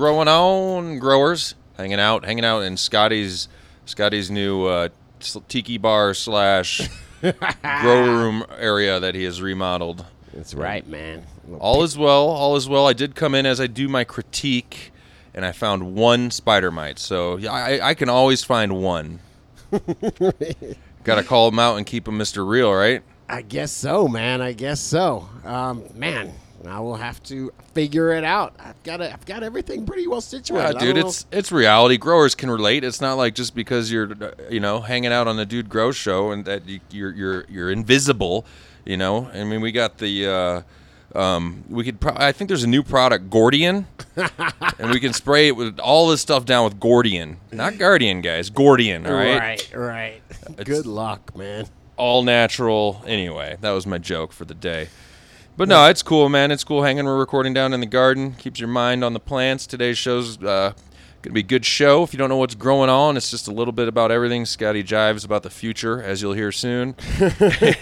Growing on, growers? Hanging out, hanging out in Scotty's Scotty's new uh, tiki bar slash grow room area that he has remodeled. That's right, man. All is well. All is well. I did come in as I do my critique, and I found one spider mite. So yeah, I, I can always find one. Got to call him out and keep him Mr. Real, right? I guess so, man. I guess so. Um, man, I will have to figure it out. I've got I've got everything pretty well situated. I dude, it's it's reality. Growers can relate. It's not like just because you're you know hanging out on the Dude Grow show and that you, you're you're you're invisible. You know, I mean, we got the. Uh, um, we could. Pro- I think there's a new product, Gordian, and we can spray it with all this stuff down with Gordian, not Guardian, guys. Gordian, all right? right, right. Good luck, man. all natural. Anyway, that was my joke for the day. But no, it's cool, man. It's cool hanging. We're recording down in the garden. Keeps your mind on the plants. Today's show's uh, gonna be a good show. If you don't know what's growing on, it's just a little bit about everything. Scotty jives about the future, as you'll hear soon,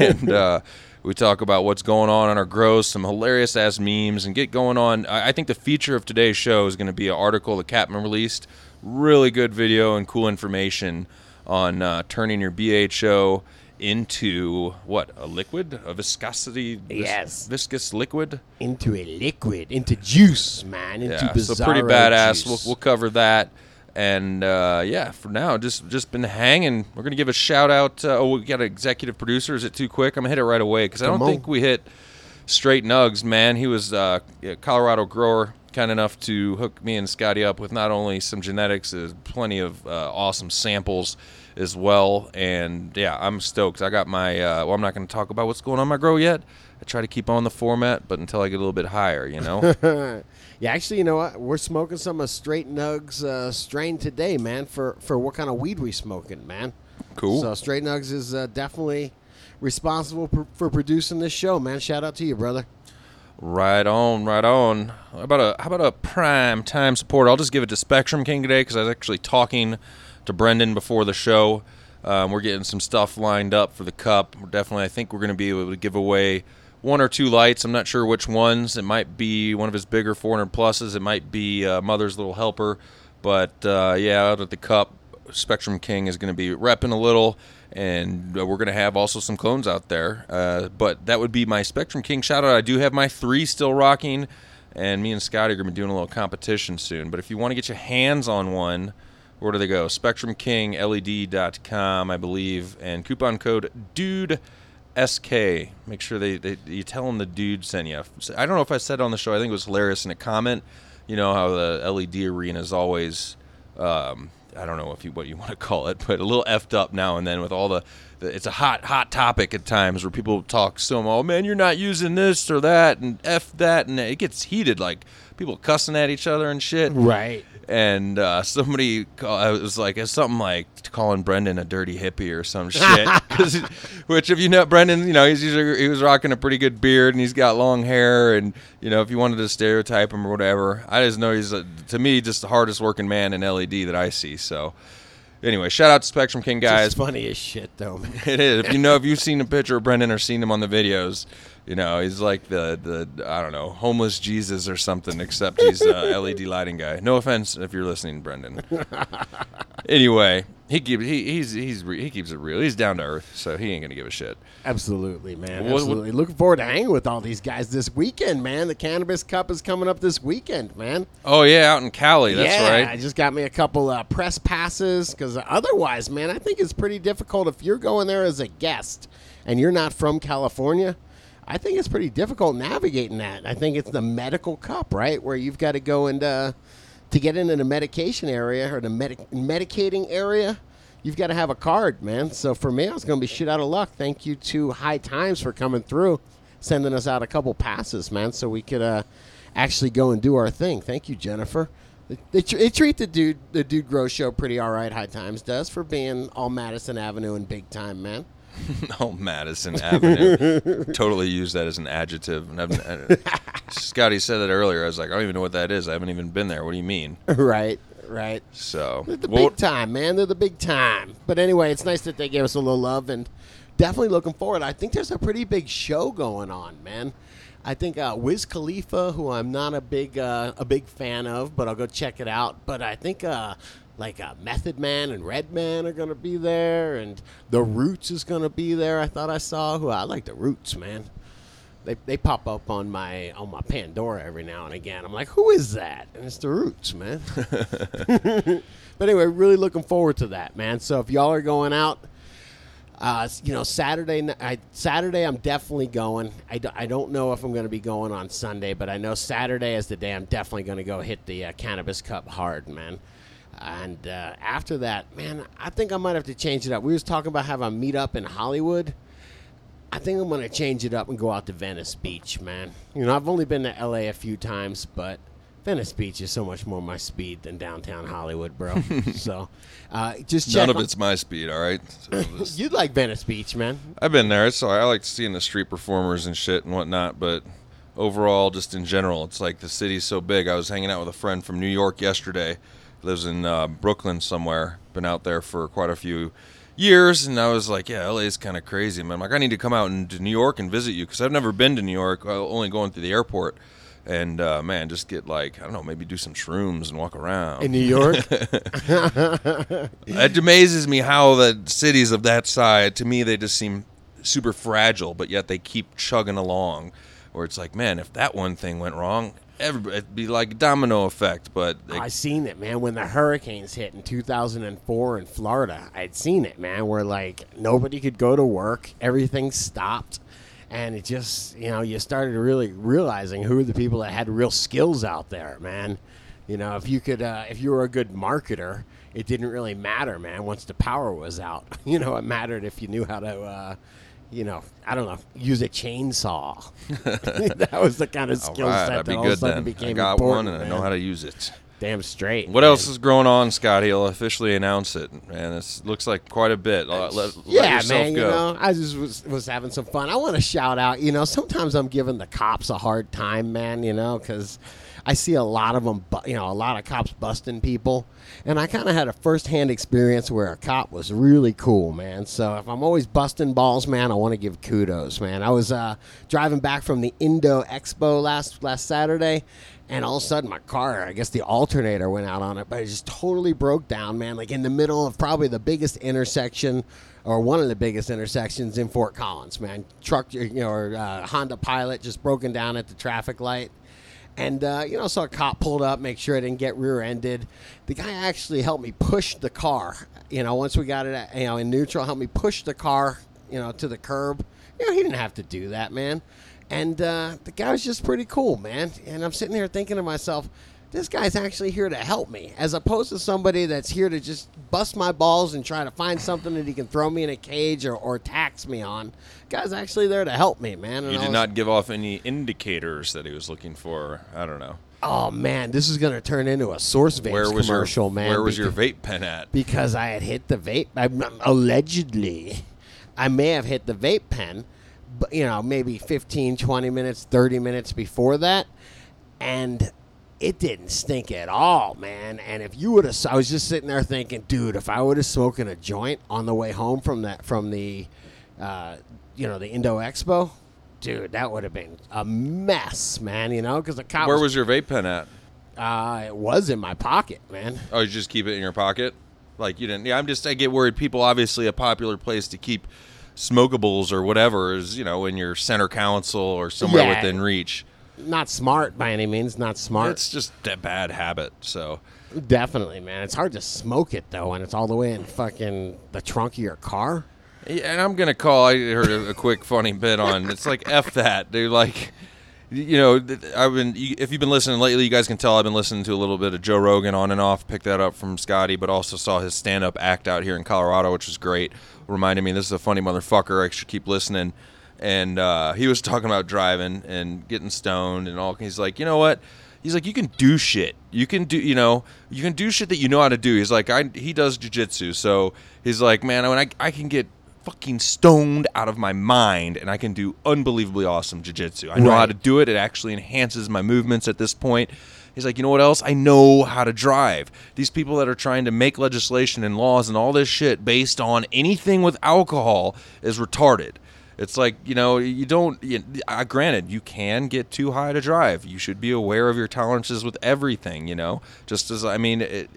and uh, we talk about what's going on on our grows, some hilarious ass memes, and get going on. I, I think the feature of today's show is going to be an article that Capman released. Really good video and cool information on uh, turning your BHO into what a liquid, a viscosity, vis- Yes. viscous liquid. Into a liquid, into juice, man. Into Yeah, so pretty badass. We'll, we'll cover that. And uh, yeah, for now, just just been hanging. We're gonna give a shout out. Uh, oh, we got an executive producer. Is it too quick? I'm gonna hit it right away because I don't on. think we hit straight nugs. Man, he was uh, a Colorado grower, kind enough to hook me and Scotty up with not only some genetics, uh, plenty of uh, awesome samples as well. And yeah, I'm stoked. I got my. Uh, well, I'm not gonna talk about what's going on my grow yet. I try to keep on the format, but until I get a little bit higher, you know. Yeah, actually, you know what? We're smoking some of Straight Nugs uh, strain today, man. For for what kind of weed we smoking, man? Cool. So Straight Nugs is uh, definitely responsible for, for producing this show, man. Shout out to you, brother. Right on, right on. How about a how about a prime time support? I'll just give it to Spectrum King today because I was actually talking to Brendan before the show. Um, we're getting some stuff lined up for the cup. We're definitely, I think we're going to be able to give away one or two lights. I'm not sure which ones. It might be one of his bigger 400 pluses. It might be uh, Mother's Little Helper. But uh, yeah, out at the cup, Spectrum King is going to be repping a little, and uh, we're going to have also some clones out there. Uh, but that would be my Spectrum King shout out. I do have my three still rocking, and me and Scotty are going to be doing a little competition soon. But if you want to get your hands on one, where do they go? SpectrumKingLED.com, I believe, and coupon code DUDE. SK. Make sure they, they you tell them the dude sent you. I don't know if I said it on the show. I think it was hilarious in a comment. You know how the LED arena is always, um, I don't know if you what you want to call it, but a little effed up now and then with all the, the it's a hot hot topic at times where people talk so oh man you're not using this or that and f that and it gets heated like people cussing at each other and shit Right. and uh, somebody call, I was like it's something like calling Brendan a dirty hippie or some shit. which if you know Brendan, you know he's usually, he was rocking a pretty good beard and he's got long hair and you know if you wanted to stereotype him or whatever, I just know he's a, to me just the hardest working man in LED that I see. So anyway, shout out to Spectrum King It's guys. funny as shit, though, man. It is. If you know, if you've seen a picture of Brendan or seen him on the videos, you know he's like the the I don't know homeless Jesus or something. Except he's a LED lighting guy. No offense if you're listening, Brendan. anyway, he keeps he he's he's re- he keeps it real. He's down to earth, so he ain't gonna give a shit. Absolutely, man. What- what- Absolutely. Looking forward to hanging with all these guys this weekend, man. The Cannabis Cup is coming up this weekend, man. Oh yeah, out in Cali. That's yeah, I right. just got me a couple uh, press passes because otherwise, man, I think it's pretty difficult if you're going there as a guest and you're not from California, I think it's pretty difficult navigating that. I think it's the medical cup, right, where you've got to go and uh, to get into the medication area or the medic- medicating area. You've got to have a card, man. So for me, I was going to be shit out of luck. Thank you to High Times for coming through, sending us out a couple passes, man, so we could uh, actually go and do our thing. Thank you, Jennifer. They, tr- they treat the dude the dude grow show pretty all right. High Times does for being all Madison Avenue and big time, man. Oh, Madison Avenue. totally use that as an adjective. And I've- uh, Scotty said that earlier. I was like, I don't even know what that is. I haven't even been there. What do you mean? right, right. So, They're the well, big time, man. They're the big time. But anyway, it's nice that they gave us a little love and definitely looking forward. I think there's a pretty big show going on, man. I think uh, Wiz Khalifa, who I'm not a big uh, a big fan of, but I'll go check it out. But I think uh, like uh, Method Man and Redman are going to be there, and The Roots is going to be there. I thought I saw who I like The Roots, man. They, they pop up on my on my Pandora every now and again. I'm like, who is that? And it's the Roots, man. but anyway, really looking forward to that, man. So if y'all are going out, uh, you know, Saturday, I, Saturday, I'm definitely going. I, do, I don't know if I'm going to be going on Sunday, but I know Saturday is the day I'm definitely going to go hit the uh, Cannabis Cup hard, man. And uh, after that, man, I think I might have to change it up. We was talking about having a meet up in Hollywood. I think I'm going to change it up and go out to Venice Beach, man. You know, I've only been to LA a few times, but Venice Beach is so much more my speed than downtown Hollywood, bro. so, uh, just check none of on- it's my speed, all right? So just- You'd like Venice Beach, man. I've been there, so I like seeing the street performers and shit and whatnot. But overall, just in general, it's like the city's so big. I was hanging out with a friend from New York yesterday. Lives in uh, Brooklyn somewhere. Been out there for quite a few years, and I was like, "Yeah, LA's kind of crazy." Man, I'm like, I need to come out into New York and visit you because I've never been to New York. uh, Only going through the airport. And uh, man, just get like I don't know, maybe do some shrooms and walk around. In New York, It amazes me how the cities of that side, to me, they just seem super fragile, but yet they keep chugging along. Where it's like, man, if that one thing went wrong, everybody it'd be like a domino effect. But they, I seen it, man. When the hurricanes hit in 2004 in Florida, I'd seen it, man. Where like nobody could go to work, everything stopped, and it just, you know, you started really realizing who are the people that had real skills out there, man. You know, if you could, uh, if you were a good marketer, it didn't really matter, man. Once the power was out, you know, it mattered if you knew how to. Uh, you know, I don't know, use a chainsaw. that was the kind of skill right, set that be all of a sudden then. became I got important, one and I know how to use it. Damn straight. What man. else is going on, Scott? He'll officially announce it, and it looks like quite a bit. Let, let, yeah, man. go. You know, I just was, was having some fun. I want to shout out. You know, sometimes I'm giving the cops a hard time, man. You know, because I see a lot of them. You know, a lot of cops busting people, and I kind of had a firsthand experience where a cop was really cool, man. So if I'm always busting balls, man, I want to give kudos, man. I was uh, driving back from the Indo Expo last last Saturday. And all of a sudden, my car, I guess the alternator went out on it, but it just totally broke down, man. Like in the middle of probably the biggest intersection, or one of the biggest intersections in Fort Collins, man. Truck, you know, or uh, Honda Pilot just broken down at the traffic light. And, uh, you know, so a cop pulled up, make sure I didn't get rear ended. The guy actually helped me push the car. You know, once we got it, you know, in neutral, helped me push the car, you know, to the curb. You know, he didn't have to do that, man. And uh, the guy was just pretty cool, man. And I'm sitting here thinking to myself, this guy's actually here to help me, as opposed to somebody that's here to just bust my balls and try to find something that he can throw me in a cage or, or tax me on. Guy's actually there to help me, man. And He I did was- not give off any indicators that he was looking for. I don't know. Oh man, this is gonna turn into a source was commercial, your man. Where was your vape pen at? because I had hit the vape. I'm, allegedly, I may have hit the vape pen, but you know, maybe 15, 20 minutes, 30 minutes before that, and it didn't stink at all, man. And if you would have, I was just sitting there thinking, dude, if I would have smoking a joint on the way home from that from the, uh, you know, the Indo Expo. Dude, that would have been a mess, man. You know, because the cop. Where was your vape pen at? Uh, it was in my pocket, man. Oh, you just keep it in your pocket? Like you didn't? Yeah, I'm just. I get worried. People obviously a popular place to keep smokables or whatever is you know in your center console or somewhere Yeah. within reach. Not smart by any means. Not smart. It's just a bad habit. So Definitely, man. It's hard to smoke it though, and it's all the way in fucking the trunk of your car. Yeah, and I'm gonna call. I heard a, a quick funny bit on. It's like f that, dude. Like, you know, I've been. If you've been listening lately, you guys can tell I've been listening to a little bit of Joe Rogan on and off. Picked that up from Scotty, but also saw his stand-up act out here in Colorado, which was great. Reminded me this is a funny motherfucker. I should keep listening. And uh, he was talking about driving and getting stoned and all. He's like, you know what? He's like, you can do shit. You can do, you know, you can do shit that you know how to do. He's like, I, he does jujitsu, so he's like, man, when I, I can get fucking stoned out of my mind and I can do unbelievably awesome jujitsu. I know how to do it. It actually enhances my movements at this point. He's like, you know what else? I know how to drive. These people that are trying to make legislation and laws and all this shit based on anything with alcohol is retarded. It's like you know you don't. You, uh, granted, you can get too high to drive. You should be aware of your tolerances with everything. You know, just as I mean, it,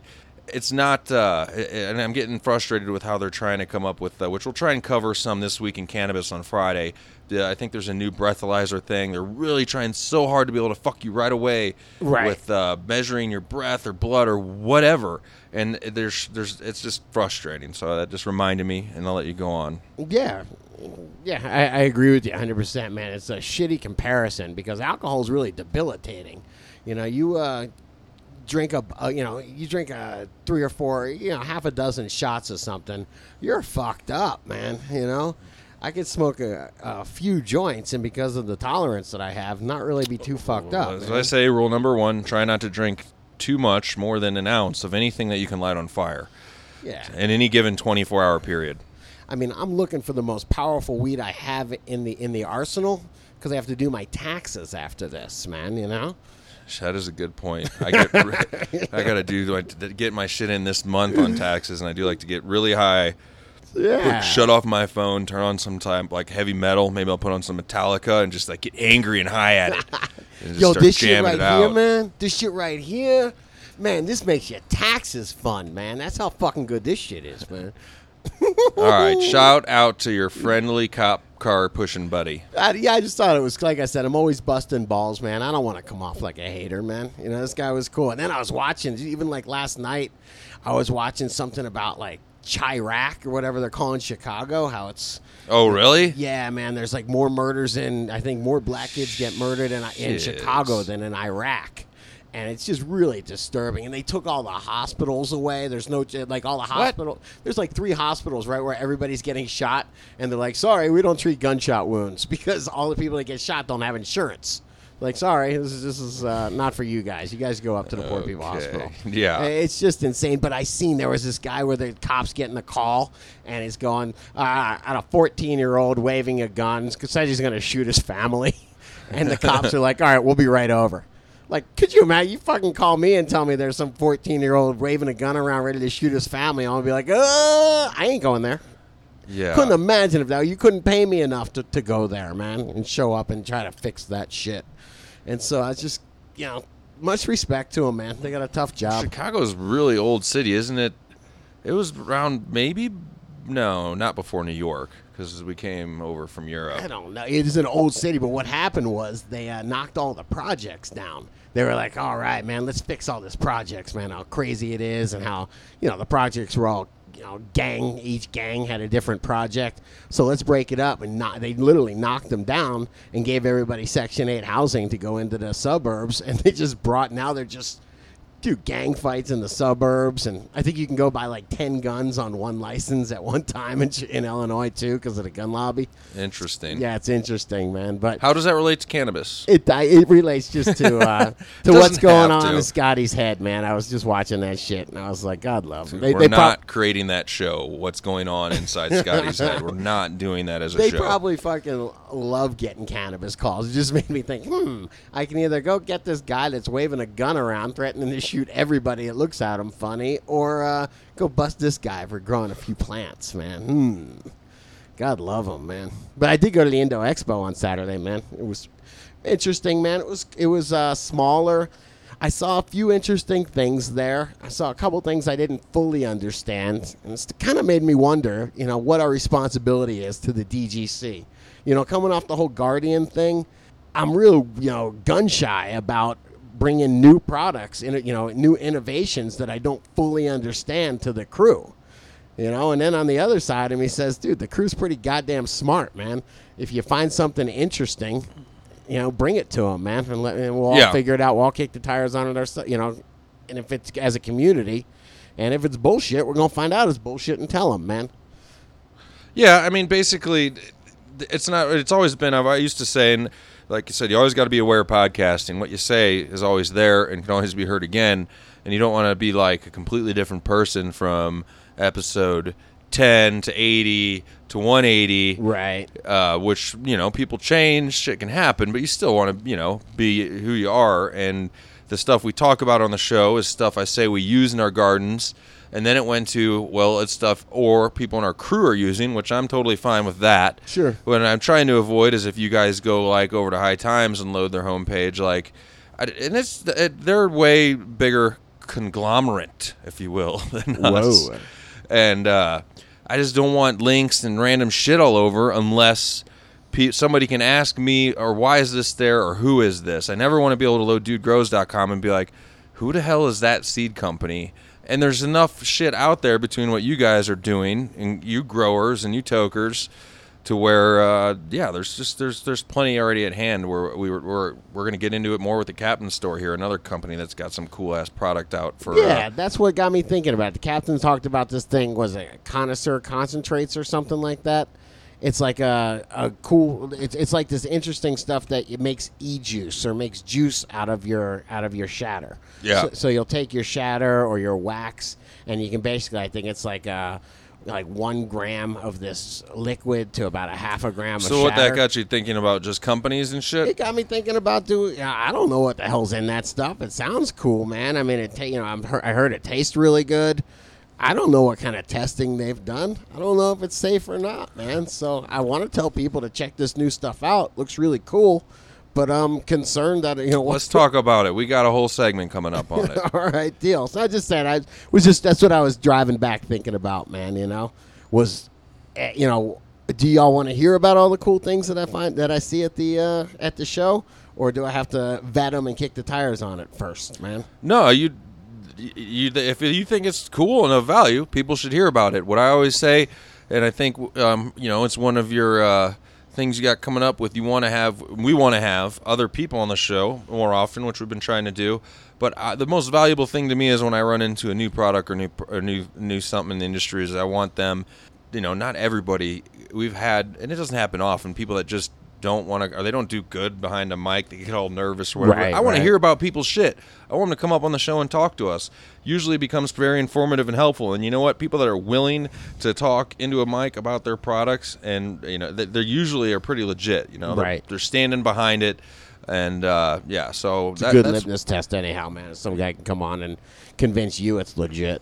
it's not. Uh, and I'm getting frustrated with how they're trying to come up with, uh, which we'll try and cover some this week in cannabis on Friday. The, I think there's a new breathalyzer thing. They're really trying so hard to be able to fuck you right away Right. with uh, measuring your breath or blood or whatever. And there's there's it's just frustrating. So that just reminded me, and I'll let you go on. Yeah, yeah, I, I agree with you 100, percent man. It's a shitty comparison because alcohol is really debilitating. You know, you uh, drink a, uh, you know, you drink a three or four, you know, half a dozen shots of something, you're fucked up, man. You know. I could smoke a, a few joints, and because of the tolerance that I have, not really be too fucked up. As man. I say, rule number one: try not to drink too much, more than an ounce of anything that you can light on fire yeah. in any given 24-hour period. I mean, I'm looking for the most powerful weed I have in the in the arsenal because I have to do my taxes after this, man. You know. That is a good point. I get, I gotta do I get my shit in this month on taxes, and I do like to get really high. Yeah. Shut off my phone, turn on some time like heavy metal. Maybe I'll put on some Metallica and just like get angry and high at it. And just Yo, this shit right here, man. This shit right here, man. This makes your taxes fun, man. That's how fucking good this shit is, man. All right, shout out to your friendly cop car pushing buddy. I, yeah, I just thought it was like I said. I'm always busting balls, man. I don't want to come off like a hater, man. You know, this guy was cool. And then I was watching, even like last night, I was watching something about like Chiraq or whatever they're calling Chicago. How it's Oh, really? yeah, man. There's like more murders in. I think more black kids get murdered in, in Chicago than in Iraq. And it's just really disturbing. And they took all the hospitals away. There's no like all the hospital. There's like three hospitals right where everybody's getting shot, and they're like, "Sorry, we don't treat gunshot wounds because all the people that get shot don't have insurance." Like, sorry, this is this is uh, not for you guys. You guys go up to the poor people hospital. Yeah. It's just insane. But I seen there was this guy where the cops getting a call and he's going uh, at a 14 year old waving a gun, says he's going to shoot his family, and the cops are like, "All right, we'll be right over." Like, could you imagine? You fucking call me and tell me there's some 14 year old waving a gun around ready to shoot his family. I'm gonna be like, uh, I ain't going there. Yeah. Couldn't imagine if that. You couldn't pay me enough to, to go there, man, and show up and try to fix that shit. And so I just, you know, much respect to them, man. They got a tough job. Chicago's a really old city, isn't it? It was around maybe no, not before New York because we came over from Europe. I don't know. It is an old city, but what happened was they uh, knocked all the projects down. They were like, "All right, man, let's fix all this projects, man. How crazy it is, and how you know the projects were all." You know, gang. Each gang had a different project, so let's break it up. And not, they literally knocked them down and gave everybody Section Eight housing to go into the suburbs. And they just brought. Now they're just do gang fights in the suburbs, and I think you can go buy like ten guns on one license at one time in, in Illinois too, because of the gun lobby. Interesting. Yeah, it's interesting, man. But How does that relate to cannabis? it it relates just to uh, to what's going on to. in Scotty's head, man. I was just watching that shit, and I was like, God love him. They, We're they, not prob- creating that show. What's going on inside Scotty's head? We're not doing that as a they show. They probably fucking love getting cannabis calls. It just made me think, hmm, I can either go get this guy that's waving a gun around, threatening to shoot everybody that looks at him funny, or uh, go bust this guy for growing a few plants, man. Hmm. God love him, man. But I did go to the Indo Expo on Saturday, man. It was interesting, man. It was it was uh, smaller. I saw a few interesting things there. I saw a couple things I didn't fully understand, and it's kind of made me wonder, you know, what our responsibility is to the DGC. You know, coming off the whole Guardian thing, I'm real, you know, gun shy about bringing new products in, you know, new innovations that I don't fully understand to the crew. You know, and then on the other side of him, he says, "Dude, the crew's pretty goddamn smart, man. If you find something interesting, you know, bring it to them, man, and, let, and we'll all Yeah. figure it out. We'll all kick the tires on it ourselves, you know. And if it's as a community, and if it's bullshit, we're gonna find out it's bullshit and tell them, man. Yeah, I mean, basically, it's not. It's always been. I used to say, and like you said, you always got to be aware of podcasting. What you say is always there and can always be heard again. And you don't want to be like a completely different person from episode ten to eighty to one eighty. Right. uh, which you know people change, shit can happen, but you still want to you know be who you are. And the stuff we talk about on the show is stuff I say we use in our gardens, and then it went to well, it's stuff or people in our crew are using, which I'm totally fine with that. Sure. What I'm trying to avoid is if you guys go like over to High Times and load their homepage, like, and it's it, they're way bigger conglomerate, if you will, than us Whoa. and uh, I just don't want links and random shit all over unless somebody can ask me or why is this there or who is this. I never want to be able to load dudegrows.com and be like, who the hell is that seed company? And there's enough shit out there between what you guys are doing and you growers and you tokers to where uh, yeah there's just there's there's plenty already at hand where we were, we're we're going to get into it more with the captain store here another company that's got some cool ass product out for uh, Yeah, that's what got me thinking about it. The captain talked about this thing was it connoisseur concentrates or something like that. It's like a, a cool. It's, it's like this interesting stuff that it makes e juice or makes juice out of your out of your shatter. Yeah. So, so you'll take your shatter or your wax, and you can basically. I think it's like uh like one gram of this liquid to about a half a gram So what shatter. that got you thinking about just companies and shit? It got me thinking about doing. yeah, I don't know what the hell's in that stuff. It sounds cool, man. I mean, it. Ta- you know, I'm, I heard it tastes really good. I don't know what kind of testing they've done. I don't know if it's safe or not, man. So I want to tell people to check this new stuff out. Looks really cool, but I'm concerned that you know. Let's talk about it. We got a whole segment coming up on it. All right, deal. So I just said I was just that's what I was driving back thinking about, man. You know, was eh, you know, do y'all want to hear about all the cool things that I find that I see at the uh, at the show, or do I have to vet them and kick the tires on it first, man? No, you, you, if you think it's cool and of value, people should hear about it. What I always say, and I think, um, you know, it's one of your uh, things you got coming up with. You want to have, we want to have other people on the show more often, which we've been trying to do. But uh, the most valuable thing to me is when I run into a new product or new or new new something in the industry is I want them, you know, not everybody. We've had, and it doesn't happen often. People that just don't want to, or they don't do good behind a mic. They get all nervous or whatever. Right, I want right. to hear about people's shit. I want them to come up on the show and talk to us. Usually it becomes very informative and helpful. And you know what? People that are willing to talk into a mic about their products and you know they usually are pretty legit. You know, They're- Right. They're, standing behind it, and uh, yeah. So It's a good that's- litmus test, anyhow, man. Some guy can come on and convince you it's legit.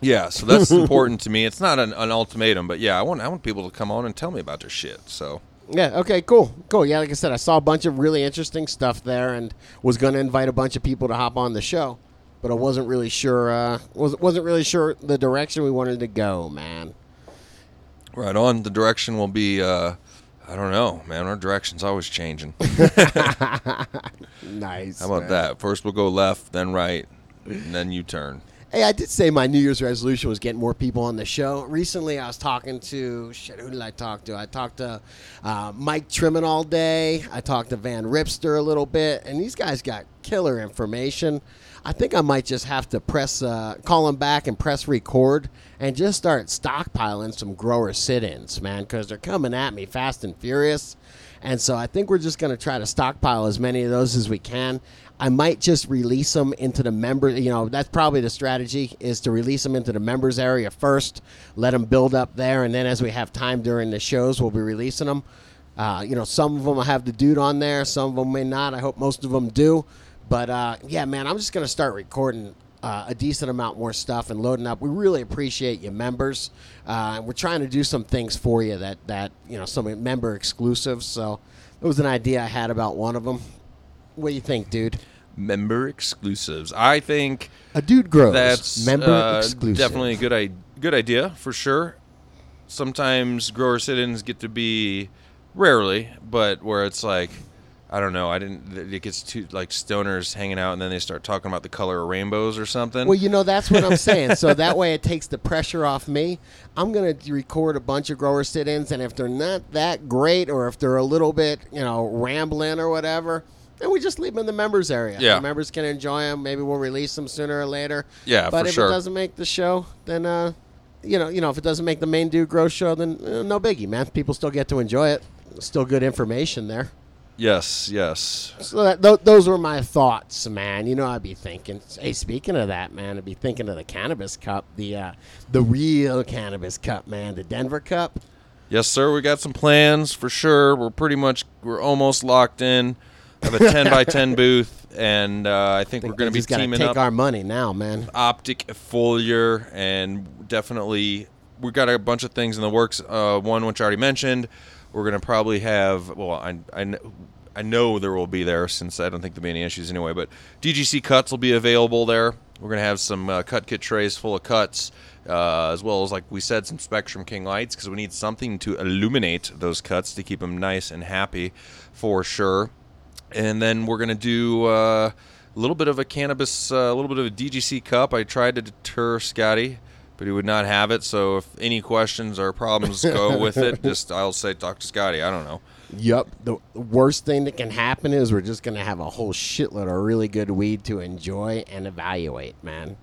yeah. So that's important to me. It's not an, an ultimatum, but yeah, I want I want people to come on and tell me about their shit. So Yeah. Okay. Cool. Cool. Yeah. Like I said, I saw a bunch of really interesting stuff there, and was going to invite a bunch of people to hop on the show, but I wasn't really sure. Uh, was wasn't really sure the direction we wanted to go, man. right on. The direction will be. Uh, I don't know, man. Our direction's always changing. Nice. How about man. that? First we'll go left, then right, and then you turn. Hey, I did say my New Year's resolution was getting more people on the show. Recently, I was talking to shit. Who did I talk to? I talked to uh, Mike Trimmin all day. I talked to Van Ripster a little bit, and these guys got killer information. I think I might just have to press, uh, call them back and press record, and just start stockpiling some grower sit-ins, man, because they're coming at me fast and furious. And so I think we're just going to try to stockpile as many of those as we can. I might just release them into the member. You know, that's probably the strategy is to release them into the members area first, let them build up there, and then as we have time during the shows, we'll be releasing them. Uh, you know, some of them will have the dude on there, some of them may not. I hope most of them do. But uh, yeah, man, I'm just gonna start recording uh, a decent amount more stuff and loading up. We really appreciate you members. Uh, we're trying to do some things for you that that you know some member exclusives. So it was an idea I had about one of them. What do you think, dude? Member exclusives. I think A dude grows. that's member uh, exclusive. definitely a good I- good idea for sure. Sometimes grower sit-ins get to be rarely, but where it's like I don't know. I didn't. It gets too like stoners hanging out, and then they start talking about the color of rainbows or something. Well, you know that's what I'm saying. so that way it takes the pressure off me. I'm gonna record a bunch of grower sit-ins, and if they're not that great, or if they're a little bit, you know, rambling or whatever, then we just leave them in the members area. Yeah. the members can enjoy them. Maybe we'll release them sooner or later. Yeah, but for if sure. it doesn't make the show, then uh, you know, you know, if it doesn't make the main dude grow show, then uh, no biggie, man. People still get to enjoy it. Still good information there. Yes, yes. So that, th- those were my thoughts, man. You know, I'd be thinking. Hey, speaking of that, man, I'd be thinking of the cannabis cup, the uh, the real cannabis cup, man, the Denver Cup. Yes, sir. We got some plans for sure. We're pretty much we're almost locked in. Have a ten by ten booth, and uh, I think, I we're going to be teaming take up. our money now, man. optic foliar and definitely we got a bunch of things in the works uh, one which i already mentioned we're going to probably have well I, I, I know there will be there since i don't think there'll be any issues anyway but dgc cuts will be available there we're going to have some uh, cut kit trays full of cuts uh, as well as like we said some spectrum king lights because we need something to illuminate those cuts to keep them nice and happy for sure and then we're gonna do uh, a little bit of a cannabis, uh, a little bit of a DGC cup. I tried to deter Scotty, but he would not have it. So if any questions or problems go with it, just I'll say talk to Scotty. I don't know. Yup. The worst thing that can happen is we're just gonna have a whole shitload of really good weed to enjoy and evaluate, man.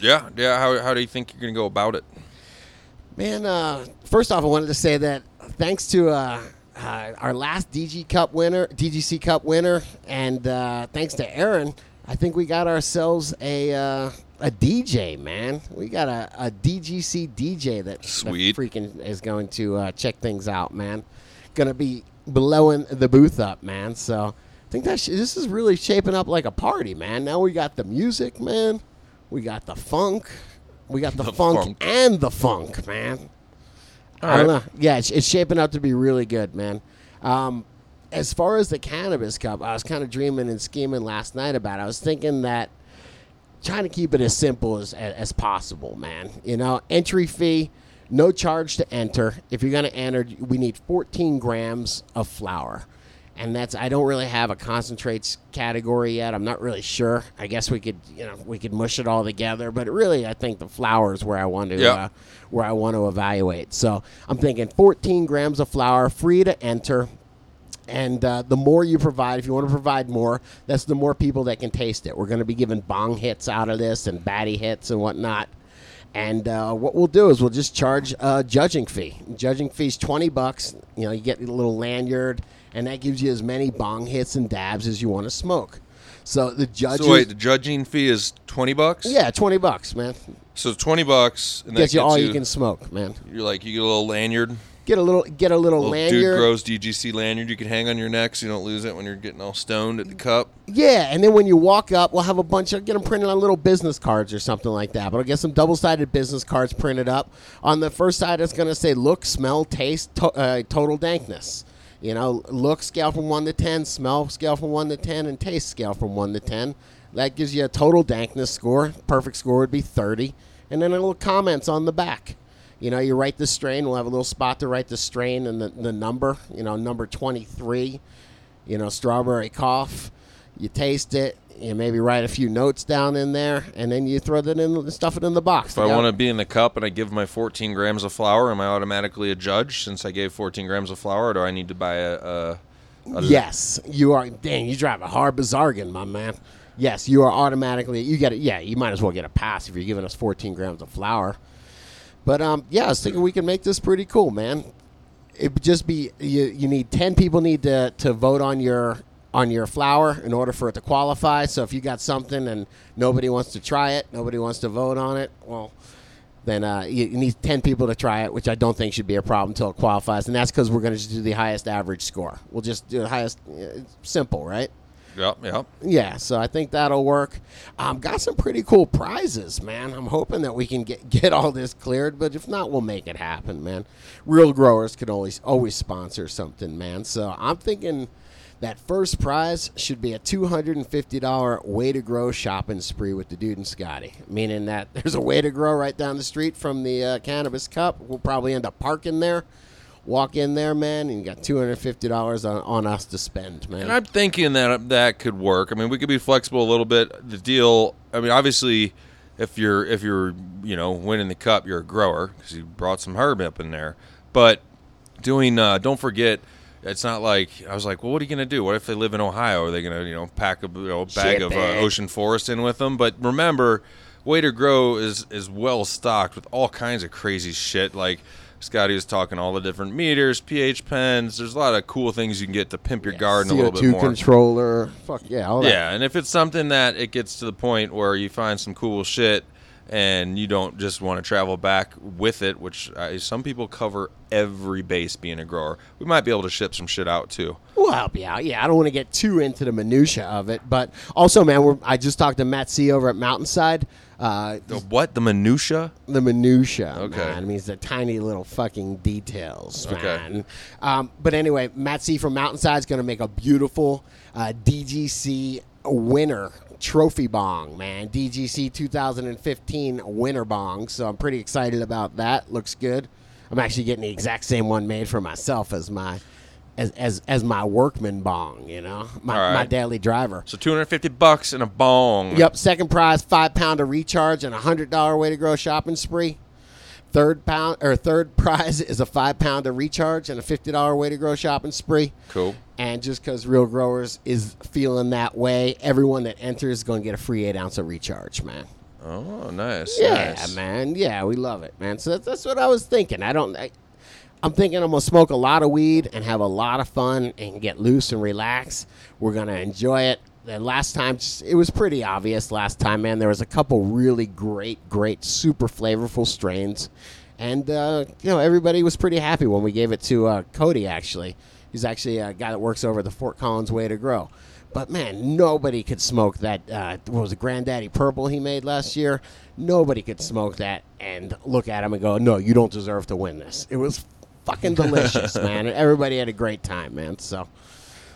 Yeah, yeah. How, how do you think you're gonna go about it? Man, uh, first off, I wanted to say that thanks to uh, uh, our last DG Cup winner, DGC Cup winner, and uh, thanks to Aaron, I think we got ourselves a uh, a DJ, man. We got a, a DGC DJ that, that Sweet. freaking is going to uh, check things out, man. Gonna be blowing the booth up, man. So I think that sh- this is really shaping up like a party, man. Now we got the music, man. We got the funk. We got the, The funk, funk. and the funk, man. All I don't right. know. Yeah, it's, it's shaping up to be really good, man. Um, as far as the cannabis cup, I was kind of dreaming and scheming last night about. it. I was thinking that trying to keep it as simple as as possible, man. You know, entry fee, no charge to enter. If you're gonna enter, we need 14 grams of flour, and that's I don't really have a concentrates category yet. I'm not really sure. I guess we could, you know, we could mush it all together, but really, I think the flour is where I want to. Yeah. Uh, where I want to evaluate. So I'm thinking 14 grams of flour, free to enter. And uh, the more you provide, if you want to provide more, that's the more people that can taste it. We're going to be giving bong hits out of this and batty hits and whatnot. And uh, what we'll do is we'll just charge a judging fee. Judging fee's 20 bucks. You know, you get a little lanyard, and that gives you as many bong hits and dabs as you want to smoke. So the judges. So wait, the judging fee is twenty bucks. yeah, 20 bucks, man. So twenty bucks, and that Gets you all gets you can smoke, man. You're like you get a little lanyard, Get a little, get a little, little lanyard. dude grows DGC lanyard. You can hang on your neck so you don't lose it when you're getting all stoned at the cup. Yeah, and then when you walk up, we'll have a bunch of get them printed on little business cards or something like that. But I'll get some double-sided business cards printed up. On the first side, it's going to say look, smell, taste, to- uh, total dankness. You know, look scale from one to ten, smell scale from one to ten, and taste scale from one to ten. That gives you a total dankness score. Perfect score would be thirty, and then a little comments on the back. You know, you write the strain. We'll have a little spot to write the strain and the, the number. You know, number twenty-three you know, strawberry cough. You taste it. You maybe write a few notes down in there, and then you throw that in, the stuff it in the box. If I want to be in the cup and I give my 14 grams of flour, am I automatically a judge since I gave 14 grams of flour? Or do I need to buy a? a, a Yes, you are. Dang, you drive a hard bargain, my man. Yes, you are automatically. You get it. Yeah, you might as well get a pass if you're giving us 14 grams of flour. But um, yeah, I was thinking we can make this pretty cool, man. It would just be you. You need 10 people need to to vote on your on your flour in order for it to qualify. So if you got something and nobody wants to try it, nobody wants to vote on it, well, then uh, you, you need 10 people to try it, which I don't think should be a problem until it qualifies. And that's because we're going to just do the highest average score. We'll just do the highest. uh, simple, right? Yep, yep. Yeah, so I think that'll work. Um, got some pretty cool prizes, man. I'm hoping that we can get get all this cleared, but if not, we'll make it happen, man. Real growers can always always sponsor something, man. So I'm thinking that first prize should be a $250 way to grow shopping spree with the dude and Scotty. Meaning that there's a way to grow right down the street from the uh, Cannabis Cup. We'll probably end up parking there. Walk in there, man, and you got two hundred fifty dollars on, on us to spend, man. And I'm thinking that that could work. I mean, we could be flexible a little bit. The deal. I mean, obviously, if you're if you're you know winning the cup, you're a grower because you brought some herb up in there. But doing, uh, don't forget, it's not like I was like, well, what are you gonna do? What if they live in Ohio? Are they gonna you know pack a you know, bag Shit of uh, ocean forest in with them? But remember, Way to Grow is is well stocked with all kinds of crazy shit like. Scotty was talking all the different meters, pH pens. There's a lot of cool things you can get to pimp your garden a little bit CO2 more. controller. Fuck yeah, all that. Yeah, and if it's something that it gets to the point where you find some cool shit and you don't just want to travel back with it, which uh, some people cover every base being a grower, we might be able to ship some shit out too. We'll help you out. Yeah, I don't want to get too into the minutia of it, but also, man, we're, I just talked to Matt C over at Mountainside. Uh, The what? The minutia? the minutia. Okay. man. I mean, it's the tiny little fucking details, Okay. man. Um, but anyway, Matt C from Mountainside is going to make a beautiful uh, DGC winner trophy bong, man. DGC 2015 winner bong. So I'm pretty excited about that. Looks good. I'm actually getting the exact same one made for myself as my. As, as, as my workman bong, you know, my, right. my daily driver. So 250 bucks and a bong. Yep. Second prize, five pound of recharge and a hundred dollar way to grow shopping spree. Third pound or third prize is a five pound of recharge and a fifty dollar way to grow shopping spree. Cool. And just because Real Growers is feeling that way, everyone that enters is going to get a free eight ounce of recharge, man. Oh, nice. Yeah, nice. man. Yeah, we love it, man. So that's, that's what I was thinking. I don't. I, I'm thinking I'm gonna smoke a lot of weed and have a lot of fun and get loose and relax. We're gonna enjoy it. The last time, it was pretty obvious. Last time, man, there was a couple really great, great, super flavorful strains, and uh, you know everybody was pretty happy when we gave it to uh, Cody. Actually, he's actually a guy that works over the Fort Collins Way to Grow. But man, nobody could smoke that. Uh, what was it, Granddaddy Purple he made last year? Nobody could smoke that and look at him and go, "No, you don't deserve to win this." It was fucking delicious, man. And everybody had a great time, man. So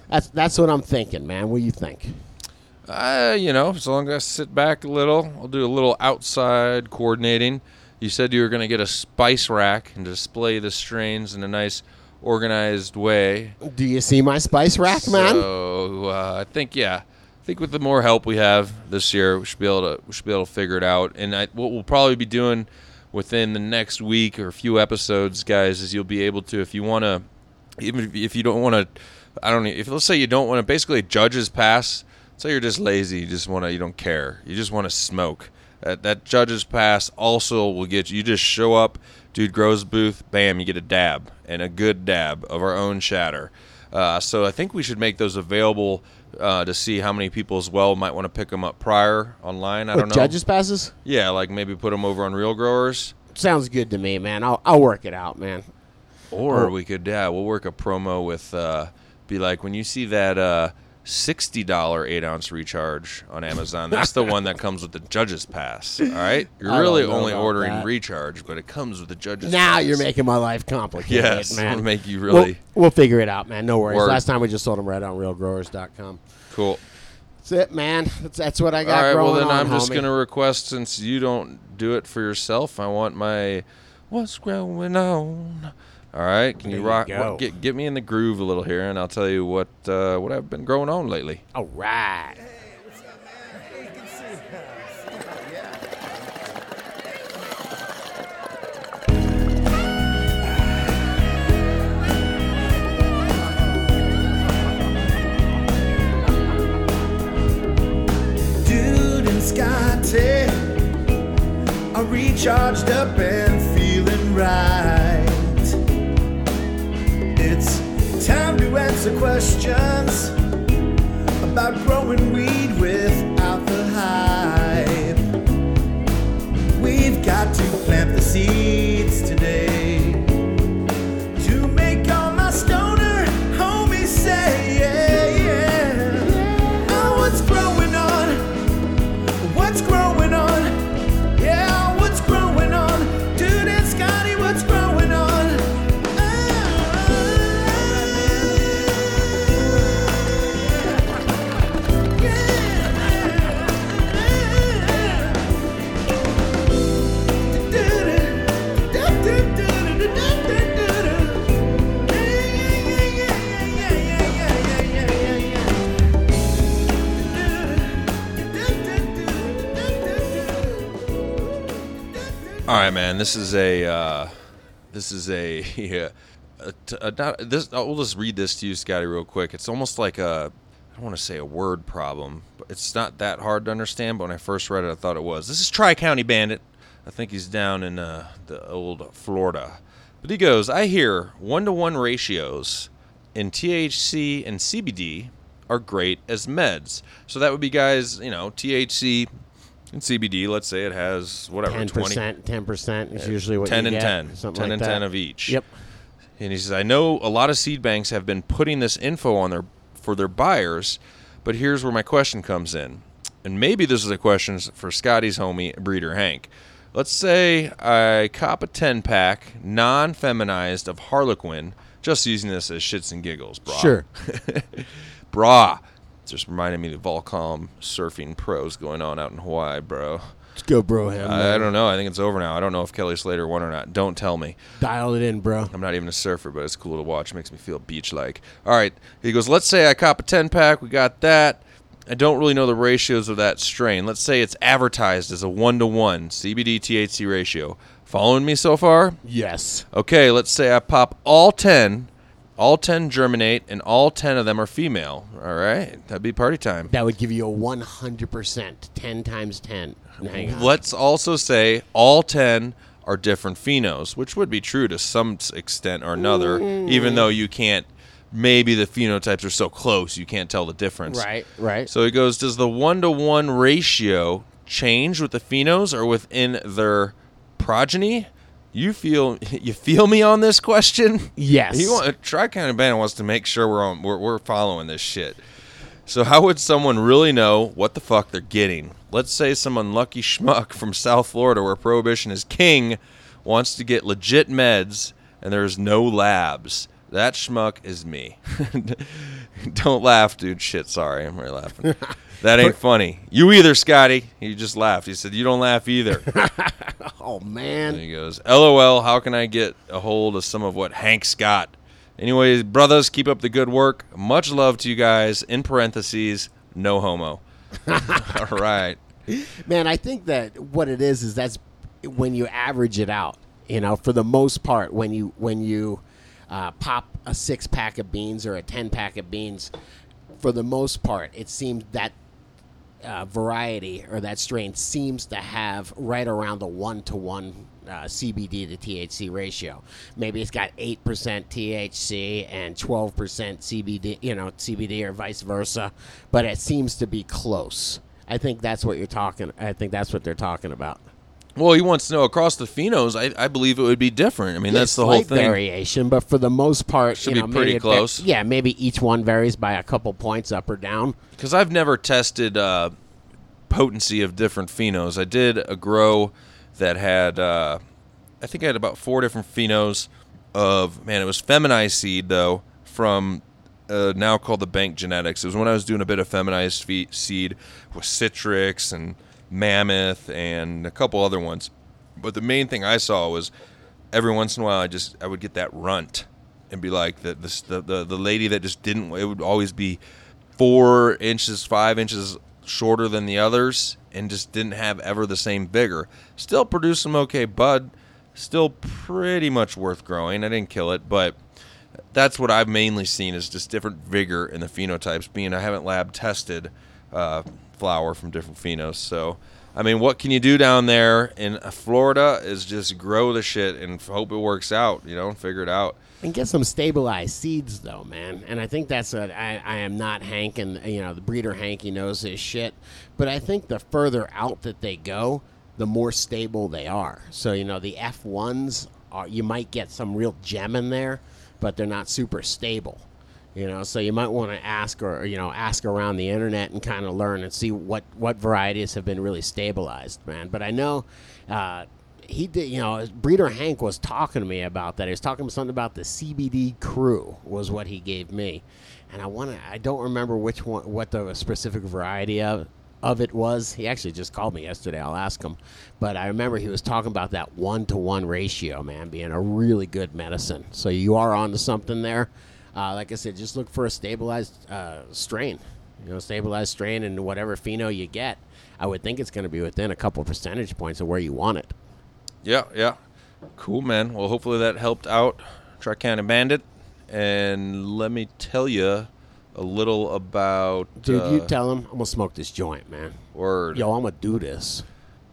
that's that's what I'm thinking, man. What do you think? Uh, you know, as long as I sit back a little, I'll do a little outside coordinating. You said you were going to get a spice rack and display the strains in a nice, organized way. Do you see my spice rack, man? So uh, I think yeah, I think with the more help we have this year, we should be able to we should be able to figure it out. And I, what we'll probably be doing within the next week or a few episodes, guys, is you'll be able to if you want to, even if, you don't want to, I don't if let's say you don't want to, basically judges pass. Say you're just lazy, you just want to, you don't care, you just want to smoke. That that judges pass also will get you. You just show up, dude grows booth, bam, you get a dab and a good dab of our own shatter. Uh, so I think we should make those available uh, to see how many people as well might want to pick them up prior online. I What, don't know. judges passes? Yeah, like maybe put them over on Real Growers, Sounds good to me, man. I'll I'll work it out, man. or Oh. we could yeah, we'll work a promo with uh, be like when you see that uh, sixty dollar eight ounce recharge on Amazon. That's the one that comes with the judges pass. All right, you're really only ordering that. recharge, but it comes with the judges. Now pass. you're making my life complicated, Yes, man. make you We'll- really- We'll, figure it out, man. No worries. Word. Last time we just sold them right on realgrowers.com. cool. That's it, man. That's that's what I got All right. well then on, I'm just homie. gonna request since you don't do it for yourself, I want my what's going on. All right, can There you you rock? go. get get me in the groove a little here, and I'll tell you what uh, what I've been growing on lately. All right. Dude and Scotty are recharged up questions about growing right, man. This is a uh, this is a, yeah, a, a this. I'll just read this to you, Scotty, real quick. It's almost like a I don't want to say a word problem, but it's not that hard to understand. But when I first read it, I thought it was. This is Tri County Bandit. I think he's down in uh, the old Florida. But he goes, I hear one to one ratios in THC and CBD are great as meds. So that would be guys, you know, THC and CBD. Let's say it has whatever Ten 20, percent, ten percent is usually what 10 you and get, 10. something 10 like and that. 10 of each. Yep. And he says, I know a lot of seed banks have been putting this info on their for their buyers, but here's where my question comes in. And maybe this is a question for Scotty's homie, Breeder Hank. Let's say I cop a 10 pack, non feminized of Harlequin, just using this as shits and giggles, brah. Sure. Brah. Just reminded me of Volcom surfing pros going on out in Hawaii, bro. Let's go, bro. Him. I, I don't know. I think it's over now. I don't know if Kelly Slater won or not. Don't tell me. Dial it in, bro. I'm not even a surfer, but it's cool to watch. It makes me feel beach like. All right. He goes, let's say I cop a 10 pack. We got that. I don't really know the ratios of that strain. Let's say it's advertised as a one to one CBD THC ratio. Following me so far? Yes. Okay, let's say I pop all 10, all 10 germinate, and all 10 of them are female. All right. That'd be party time. That would give you a one hundred percent, ten times ten. Hang on. Let's also say all 10 are different phenos, which would be true to some extent or another, mm. even though you can't, maybe the phenotypes are so close you can't tell the difference. Right. Right. So he goes, does the one to one ratio change with the phenos or within their progeny? You feel you feel me on this question? Yes. He want, Tri County Bandit wants to make sure we're on we're, we're following this shit. So how would someone really know what the fuck they're getting? Let's say some unlucky schmuck from South Florida where prohibition is king wants to get legit meds and there's no labs. That schmuck is me. Don't laugh, dude. Shit, sorry. I'm really laughing. That ain't funny. You either, Scotty. He just laughed. He said, You don't laugh either. oh And man. he goes, LOL, how can I get a hold of some of what Hank's got? Anyways, brothers, keep up the good work. Much love to you guys. In parentheses, no homo. All right. Man, I think that what it is is that's when you average it out. You know, for the most part, when you when you uh, pop a six pack of beans or a ten pack of beans, for the most part, it seems that uh, variety or that strain seems to have right around the one to one CBD to THC ratio. Maybe it's got eight percent THC and twelve percent CBD, you know, CBD or vice versa, but it seems to be close. I think that's what you're talking. I think that's what they're talking about. Well, he wants to know across the phenos, I, I believe it would be different. I mean, that's the whole thing. variation, but for the most part, Should you be pretty maybe it va- close. yeah, maybe each one varies by a couple points up or down. because I've never tested uh, potency of different phenos. I did a grow that had, uh, I think I had about four different phenos of man. It was feminized seed though from uh, now called the Bank Genetics. It was when I was doing a bit of feminized fe- seed with Citrix and Mammoth and a couple other ones. But the main thing I saw was every once in a while I just I would get that runt and be like the the the, the lady that just didn't. It would always be four inches, five inches shorter than the others, and just didn't have ever the same vigor. Still produced some okay bud. Still pretty much worth growing. I didn't kill it, but that's what I've mainly seen is just different vigor in the phenotypes. Being I haven't lab tested uh, flower from different phenos, so I mean, what can you do down there in Florida is just grow the shit and hope it works out. You know, figure it out. and get some stabilized seeds though man and i think that's what I, I am not hank and you know the breeder hank he knows his shit but i think the further out that they go the more stable they are so you know the f1s are you might get some real gem in there but they're not super stable you know so you might want to ask or you know ask around the internet and kind of learn and see what what varieties have been really stabilized man but i know uh, he did, you know, Breeder Hank was talking to me about that. He was talking something about the CBD crew was what he gave me, and I want to. I don't remember which one, what the specific variety of of it was. He actually just called me yesterday. I'll ask him, but I remember he was talking about that one to one ratio, man, being a really good medicine. So you are onto something there. Uh, like I said, just look for a stabilized uh, strain. You know, stabilized strain and whatever pheno you get. I would think it's going to be within a couple percentage points of where you want it. Yeah, yeah. Cool, man. Well, hopefully that helped out Tri County Bandit. And let me tell you a little about Dude, uh, you tell him I'm gonna smoke this joint, man. word. Yo, I'm gonna do this.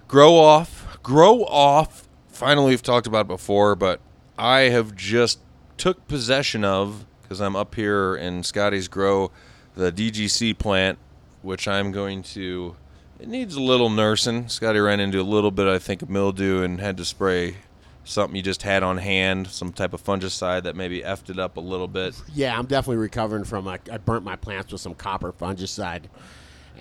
grow off grow off finally we've talked about it before but i have just took possession of because i'm up here in scotty's grow the dgc plant which i'm going to it needs a little nursing scotty ran into a little bit i think of mildew and had to spray something you just had on hand some type of fungicide that maybe effed it up a little bit Yeah, I'm definitely recovering from. I, I burnt my plants with some copper fungicide,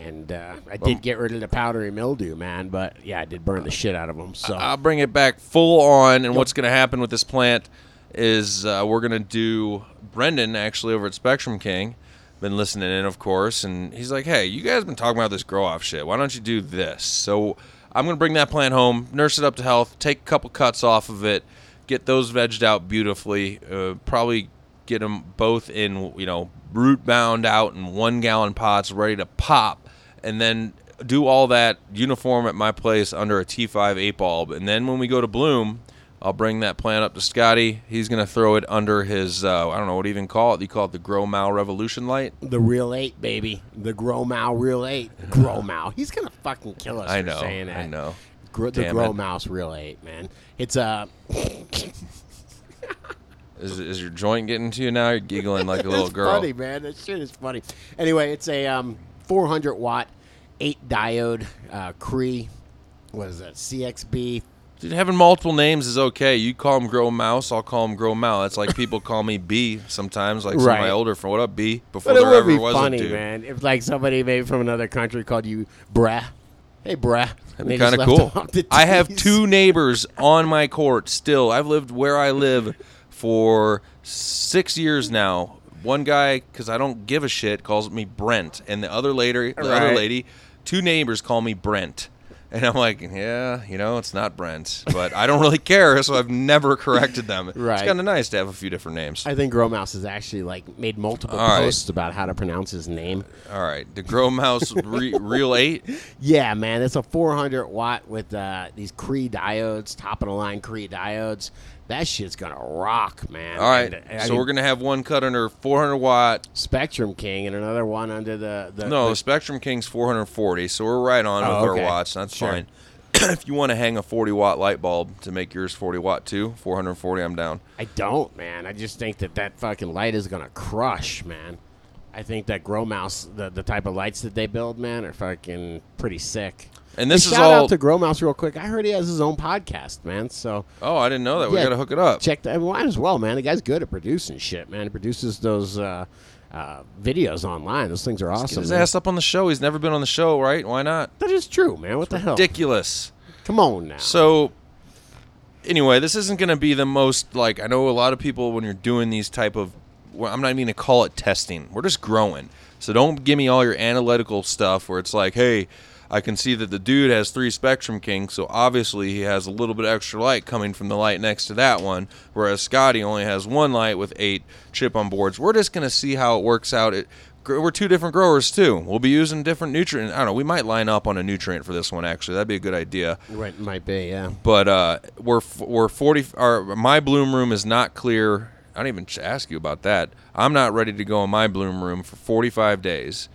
and uh, I did get rid of the powdery mildew, man. But yeah, I did burn the shit out of them. So I'll bring it back full on. And what's going to happen with this plant is uh, we're to do Brendan actually over at Spectrum King. Been listening in, of course, and he's like, "Hey, you guys been talking about this grow off shit. Why don't you do this?" So I'm to bring that plant home, nurse it up to health, take a couple cuts off of it, get those vegged out beautifully. Uh, probably get them both in, you know, root bound out in one gallon pots, ready to pop, and then do all that uniform at my place under a T5 eight bulb. And then when we go to bloom, I'll bring that plant up to Scotty. He's gonna throw it under his uh, I don't know what to even call it. You call it the Grow Mal Revolution light. the real eight, baby, the Grow Mal real eight, Grow Mal. He's gonna fucking kill us. I for know, saying that. I know. Gr- the Damn Grow it. Mouse real eight, man. It's uh, Is, is your joint getting to you now? You're giggling like a little girl. funny, man. That shit is funny. Anyway, it's a um 400 watt, eight diode, uh, Cree. What is that? CXB. Dude, having multiple names is okay. You call him Grow Mouse, I'll call him Grow Mal. It's like people call me B sometimes. Like some of my Right. older friends. What up, B? Before But it there would ever be was funny, a dude. man, if like somebody maybe from another country called you brah. Hey, brah. That'd be kind of cool. I have two neighbors on my court still. I've lived where I live for six years now. One guy, because I don't give a shit, calls me Brent, and the other lady, the other lady, two neighbors call me Brent. And I'm like, yeah, you know, it's not Brent, but I don't really care, so I've never corrected them. Right. It's kind of nice to have a few different names. I think Grow Mouse has actually like made multiple All right. posts about how to pronounce his name. All right, the Grow Mouse re- Real Eight. Yeah, man, it's a 400 watt with uh, these Cree diodes, top of the line Cree diodes. That shit's gonna rock, man. All right, And, uh, so mean, we're gonna have one cut under 400 watt Spectrum King and another one under the, the No, the- the Spectrum King's 440, so we're right on Oh, with okay. our watts. That's Sure. fine. if you want to hang a 40 watt light bulb to make yours 40 watt too, 440, I'm down. I don't, man. I just think that that fucking light is gonna crush, man. I think that Grow Mouse, the, the type of lights that they build, man, are fucking pretty sick. And this Hey, is shout all. out to Grow Mouse real quick. I heard he has his own podcast, man. So oh, I didn't know that. We Yeah. got to hook it up. check that. Might as well, man. The guy's good at producing shit, man. He produces those uh, uh, videos online. Those things are Get awesome. his man. ass up on the show. He's never been on the show, right? Why not? That is true, man. What the hell? Ridiculous. Come on now. So, anyway, this isn't going to be the most like I know a lot of people when you're doing these type of. Well, I'm not even going to call it testing. We're just growing. So don't give me all your analytical stuff where it's like, hey, I can see that the dude has three Spectrum Kings, so obviously he has a little bit extra light coming from the light next to that one, whereas Scotty only has one light with eight chip on boards. We're just going to see how it works out. It, we're two different growers too. We'll be using different nutrient. I don't know. We might line up on a nutrient for this one. Actually, that'd be a good idea right, might be, yeah. but uh, we're we're forty. Our my bloom room is not clear. I don't even ask you about that. I'm not ready to go in my bloom room for 45 days.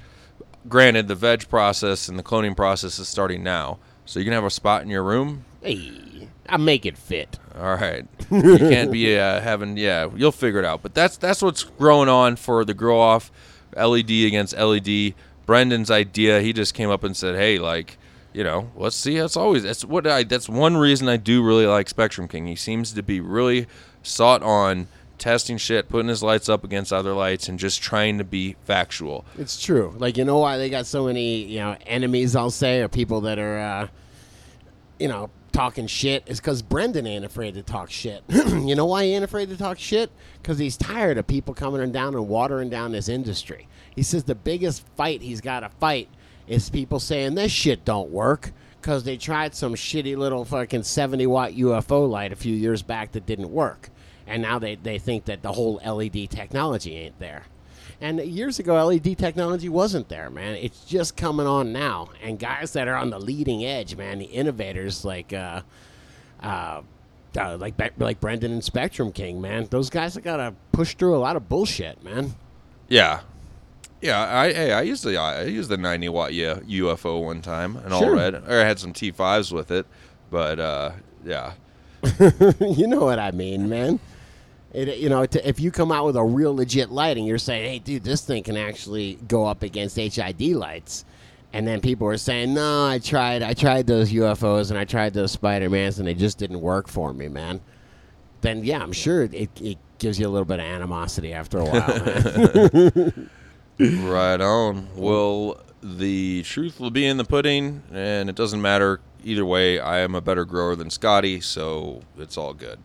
Granted, the veg process and the cloning process is starting now, so you can have a spot in your room. Hey, I make it fit. All right, you can't be uh, having. Yeah, you'll figure it out. But that's that's what's growing on for the grow off LED against LED. Brendan's idea. He just came up and said, "Hey, like." You know, let's see. That's always that's what I. That's one reason I do really like Spectrum King. He seems to be really sought on testing shit, putting his lights up against other lights, and just trying to be factual. It's true. Like you know why they got so many you know enemies? I'll say or people that are uh, you know talking shit is because Brendan ain't afraid to talk shit. you know why he ain't afraid to talk shit? Because he's tired of people coming and down and watering down this industry. He says the biggest fight he's got to fight is people saying this shit don't work because they tried some shitty little fucking 70 watt UFO light a few years back that didn't work. And now they, they think that the whole LED technology ain't there. And years ago, LED technology wasn't there, man. It's just coming on now. And guys that are on the leading edge, man, the innovators like uh, uh, uh, like like Brendan and Spectrum King, man. Those guys have got to push through a lot of bullshit, man. Yeah. Yeah, I hey, I used the I used the 90 watt yeah, UFO one time and all red. Or I had some T5s with it, but uh, yeah, you know what I mean, man. It, you know, to, if you come out with a real legit light and you're saying, "Hey, dude, this thing can actually go up against HID lights," and then people are saying, "No, I tried, I tried those UFOs and I tried those Spider Mans and they just didn't work for me, man." Then yeah, I'm sure it, it gives you a little bit of animosity after a while, right on. Well, the truth will be in the pudding, and it doesn't matter either way. I am a better grower than Scotty, so it's all good.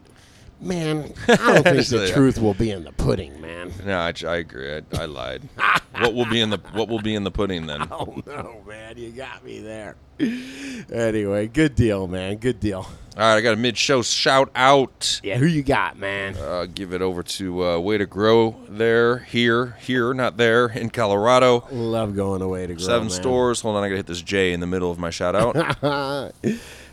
Man, I don't think the truth will be in the pudding, man. No, I, I agree. I, I lied. what will be in the What will be in the pudding then? Oh no, man, you got me there. anyway, good deal, man. Good deal. All right, I got a mid-show shout out. Yeah, who you got, man? Uh, give it over to uh, Way to Grow there, here, here, not there, in Colorado. Love going away to grow. Seven man. stores. Hold on, I gotta hit this J in the middle of my shout out.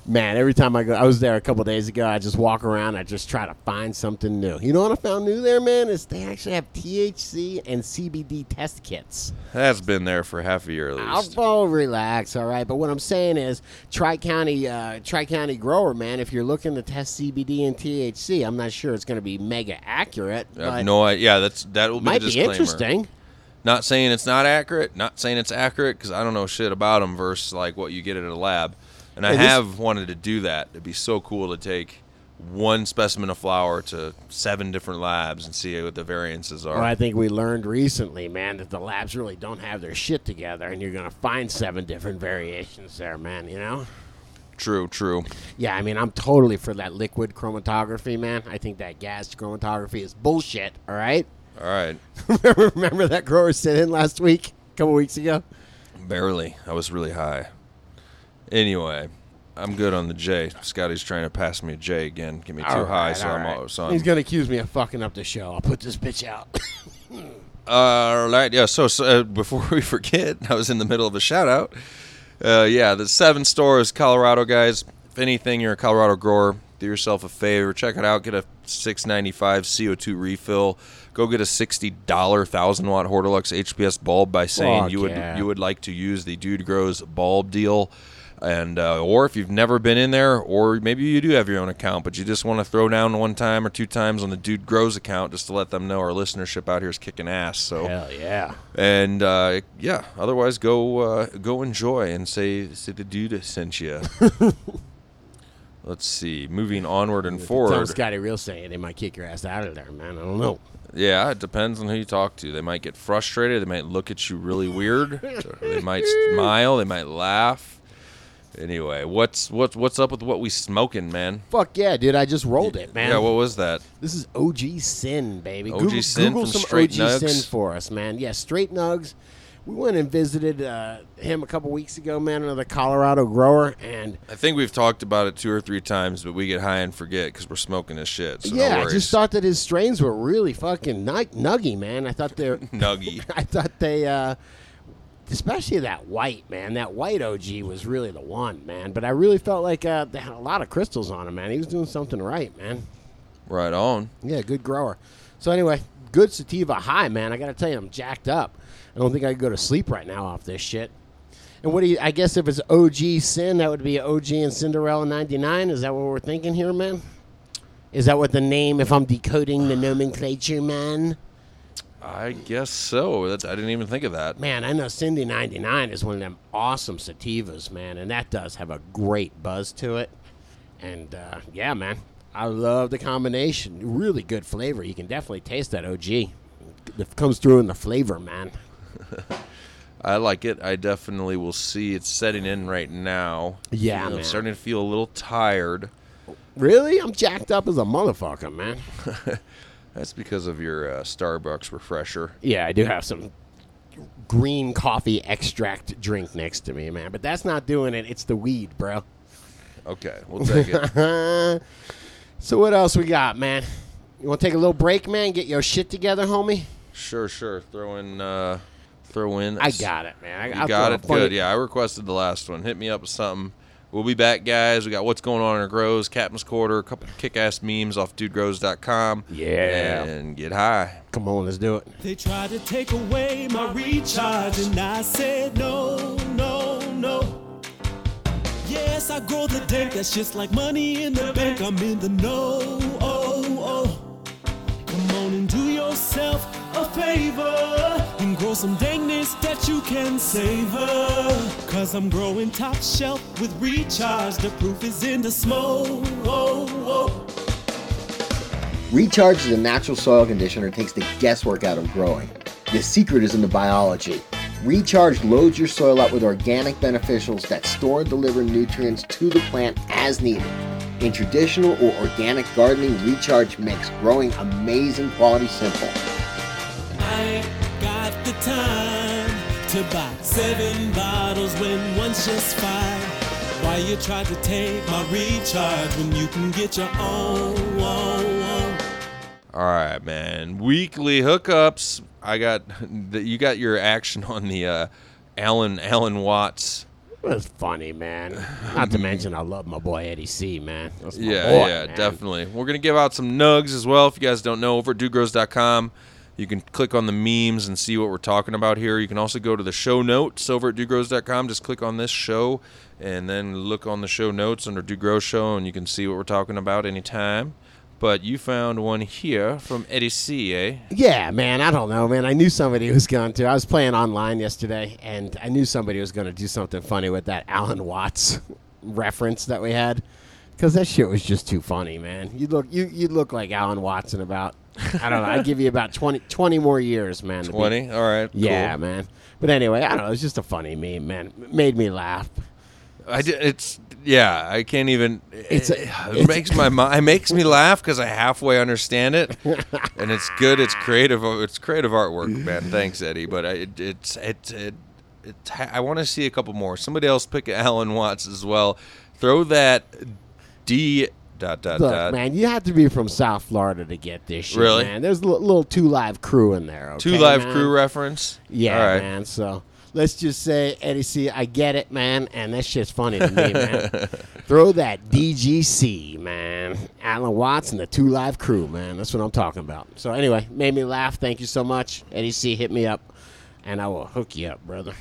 man, every time I go, I was there a couple days ago. I just walk around. I just try to find something new. You know what I found new there, man? Is they actually have THC and CBD test kits. That's been there for half a year at least. I'll oh, relax, all right. But what I'm saying is, Tri County, uh, Tri County grower, man. If you're looking to test CBD and THC, I'm not sure it's going to be mega accurate. I but no idea. Yeah, that's that will be might be interesting. Not saying it's not accurate. Not saying it's accurate because I don't know shit about them versus like what you get at a lab. And I Hey, this- have wanted to do that. It'd be so cool to take one specimen of flower to seven different labs and see what the variances are. Well, I think we learned recently, man, that the labs really don't have their shit together, and you're going to find seven different variations there, man. You know? True, true. Yeah, I mean, I'm totally for that liquid chromatography, man. I think that gas chromatography is bullshit. All right. All right. remember, remember that grower sit in last week, a couple weeks ago. Barely. I was really high. Anyway, I'm good on the J. Scotty's trying to pass me a J again. Get me too All high, right, so all I'm right. all, so He's I'm gonna accuse me of fucking up the show. I'll put this bitch out. All right, yeah. So, so uh, before we forget, I was in the middle of a shout out. Uh, yeah, the seven stores, Colorado guys. If anything, you're a Colorado grower, do yourself a favor, check it out. Get a 695 CO2 refill. Go get a sixty dollar thousand watt Hortilux HPS bulb by saying Fuck you would yeah. you would like to use the Dude Grows bulb deal. And uh, or if you've never been in there, or maybe you do have your own account, but you just want to throw down one time or two times on the Dude Grows account just to let them know our listenership out here is kicking ass. So Hell yeah. and uh, yeah, otherwise go uh, go enjoy and say say the dude sent you. Let's see. Moving onward and Tell forward. Scotty Real saying they might kick your ass out of there, man. I don't know. Yeah, it depends on who you talk to. They might get frustrated. They might look at you really weird. they might smile. They might laugh. Anyway, what's what's what's up with what we smoking, man? Fuck yeah, dude! I just rolled it, man. Yeah, what was that? This is OG Sin, baby. OG Google, Sin Google from some Straight OG Nugs? Sin for us, man. Yeah, Straight Nugs. We went and visited uh, him a couple weeks ago, man. Another Colorado grower, and I think we've talked about it two or three times, but we get high and forget because we're smoking his shit. So yeah, no I worries. just thought that his strains were really fucking nug- nuggy, man. I thought they're, Nuggy. I thought they, uh, especially that white, man. That white OG was really the one, man. But I really felt like uh, they had a lot of crystals on him, man. He was doing something right, man. Right on. Yeah, good grower. So anyway, good sativa high, man. I got to tell you, I'm jacked up. I don't think I could go to sleep right now off this shit. And what do you? I guess if it's OG Sin, that would be OG and Cinderella '99. Is that what we're thinking here, man? Is that what the name? If I'm decoding the nomenclature, man. I guess so. That's, I didn't even think of that. Man, I know Cindy 99 is one of them awesome sativas, man, and that does have a great buzz to it. And uh, yeah, man, I love the combination. Really good flavor. You can definitely taste that OG. It comes through in the flavor, man. I like it. I definitely will see it's setting in right now. Yeah, You know, I'm man. starting to feel a little tired. Really? I'm jacked up as a motherfucker, man. That's because of your uh, Starbucks refresher. Yeah, I do have some green coffee extract drink next to me, man. But that's not doing it. It's the weed, bro. Okay, we'll take it. So what else we got, man? You want to take a little break, man? Get your shit together, homie. sure, sure. Throw in, uh, throw in. I got it, man. I, You I'll got it. Good. Yeah, I requested the last one. Hit me up with something. We'll be back, guys. We got what's going on in our grows, Captain's Corner, a couple kick-ass memes off dudegrows.com. Yeah. and get high. Come on, let's do it. They tried to take away my recharge, and I said no, no, no. Yes, I grow the dank, that's just like money in the bank. I'm in the know. Oh, oh. Come on and do yourself a favor and grow some dankness that you can savor. Cause I'm growing top shelf with recharge. The proof is in the smoke. Recharge is a natural soil conditioner that takes the guesswork out of growing. The secret is in the biology. Recharge loads your soil up with organic beneficials that store and deliver nutrients to the plant as needed. In traditional or organic gardening, Recharge makes growing amazing quality simple. I got the time to buy seven bottles when one's just fine. Why you try to take my recharge when you can get your own? own, own? All right, man. Weekly hookups. I got the, you got your action on the uh, Alan Alan Watts. It was funny, man. Not to mention, I love my boy Eddie C, man. That's my Yeah, boy, yeah, man. definitely. We're gonna give out some nugs as well. If you guys don't know, over at dudegrows.com, you can click on the memes and see what we're talking about here. You can also go to the show notes over at dudegrows.com. Just click on this show and then look on the show notes under Dude Grows Show, and you can see what we're talking about anytime. But you found one here from Eddie C, eh? Yeah, man. I don't know, man. I knew somebody was going to. I was playing online yesterday, and I knew somebody was going to do something funny with that Alan Watts reference that we had, because that shit was just too funny, man. You look, you you look like Alan Watson about, I don't know. I'd give you about 20, 20 more years, man. 20? All right. cool. Yeah, man. But anyway, I don't know. It's just a funny meme, man. It made me laugh. I did, it's yeah. I can't even. It's it, a- it makes my mind. It makes me laugh because I halfway understand it, and it's good. It's creative. Uh, it's creative artwork, man. Thanks, Eddie. But I, it, it's it it. it I want to see a couple more. Somebody else pick Alan Watts as well. Throw that D dot dot Look, dot. man, you have to be from South Florida to get this shit, Really? man. There's a li- little two live crew in there. Okay, Two live man? crew reference. Yeah, All right. man. So let's just say, Eddie C, I get it, man, and that shit's funny to me, man. Throw that DGC, man. Alan Watts and the Two Live Crew, man. That's what I'm talking about. So anyway, made me laugh. Thank you so much, Eddie C. Hit me up, and I will hook you up, brother.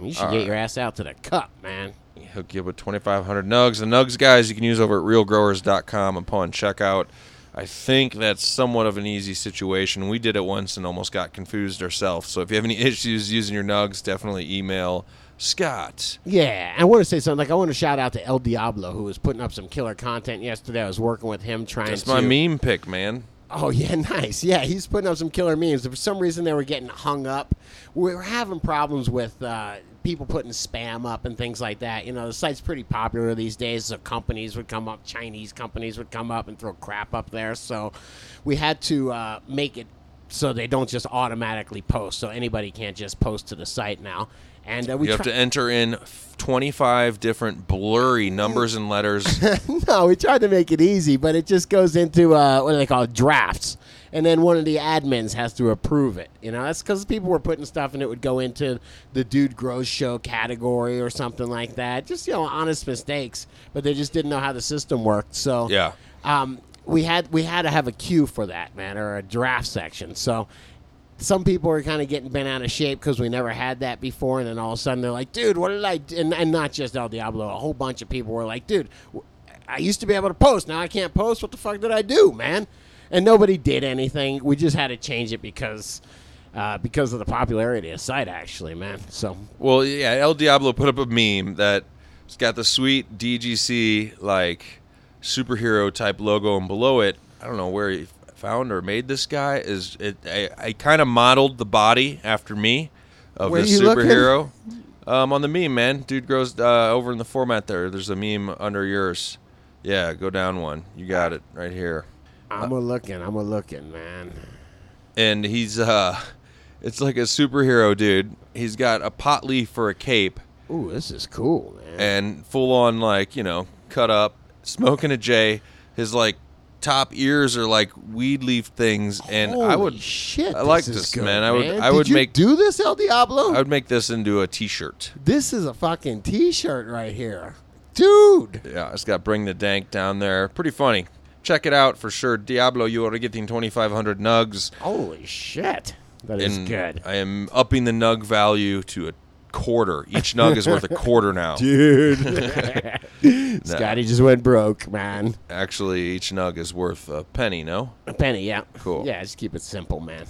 You should get your ass out to the cup, man. Hook you up with 2,500 nugs. The nugs, guys, you can use over at realgrowers.com upon checkout. I think that's somewhat of an easy situation. We did it once and almost got confused ourselves. So if you have any issues using your nugs, definitely email Scott. Yeah, I want to say something. Like I want to shout out to El Diablo, who was putting up some killer content yesterday. I was working with him trying That's to. my meme pick, man. Oh yeah, nice. Yeah, he's putting up some killer memes. For some reason, they were getting hung up. We were having problems with uh, people putting spam up and things like that. You know, the site's pretty popular these days. So companies would come up, Chinese companies would come up and throw crap up there. So we had to uh, make it so they don't just automatically post. So anybody can't just post to the site now. And uh, we You have try- to enter in 25 different blurry numbers and letters. no, we tried to make it easy, but it just goes into uh, what do they call it? drafts, and then one of the admins has to approve it. You know, that's because people were putting stuff and it would go into the Dude Grows Show category or something like that. Just you know, honest mistakes, but they just didn't know how the system worked. So Yeah. um, we had we had to have a queue for that man or a draft section. So some people are kind of getting bent out of shape because we never had that before, and then all of a sudden they're like, "Dude, what did I?" Do? And, and not just El Diablo, a whole bunch of people were like, "Dude, I used to be able to post, now I can't post. What the fuck did I do, man?" And nobody did anything. We just had to change it because uh, because of the popularity of site, actually, man. So Well, yeah, El Diablo put up a meme that it's got the sweet DGC like superhero type logo, and below it, I don't know where he found or made this guy. Is it? I, I kind of modeled the body after me of Where the superhero. Um, on the meme, man, dude grows uh, over in the format there. There's a meme under yours. Yeah, go down one. You got it right here. I'm a looking, I'm a looking, man. and he's uh it's like a superhero dude he's got a pot leaf for a cape Ooh, this is cool, man. and full on like you know cut up smoking a j his like top ears are like weed leaf things and i Holy would shit. I like is this, good, man. I would- I Did would you make- do this, El Diablo. i would make this into a t-shirt This is a fucking T-shirt right here. dude. Yeah, it's got Bring the Dank down there. Pretty funny. Check it out for sure. Diablo, you are getting 2,500 nugs. Holy shit, that is and good, I am upping the nug value to a quarter. Each nug is worth a quarter now. dude. Scotty just went broke, man. Actually, each nug is worth a penny, no? A penny, yeah. Cool. Yeah, just keep it simple, man.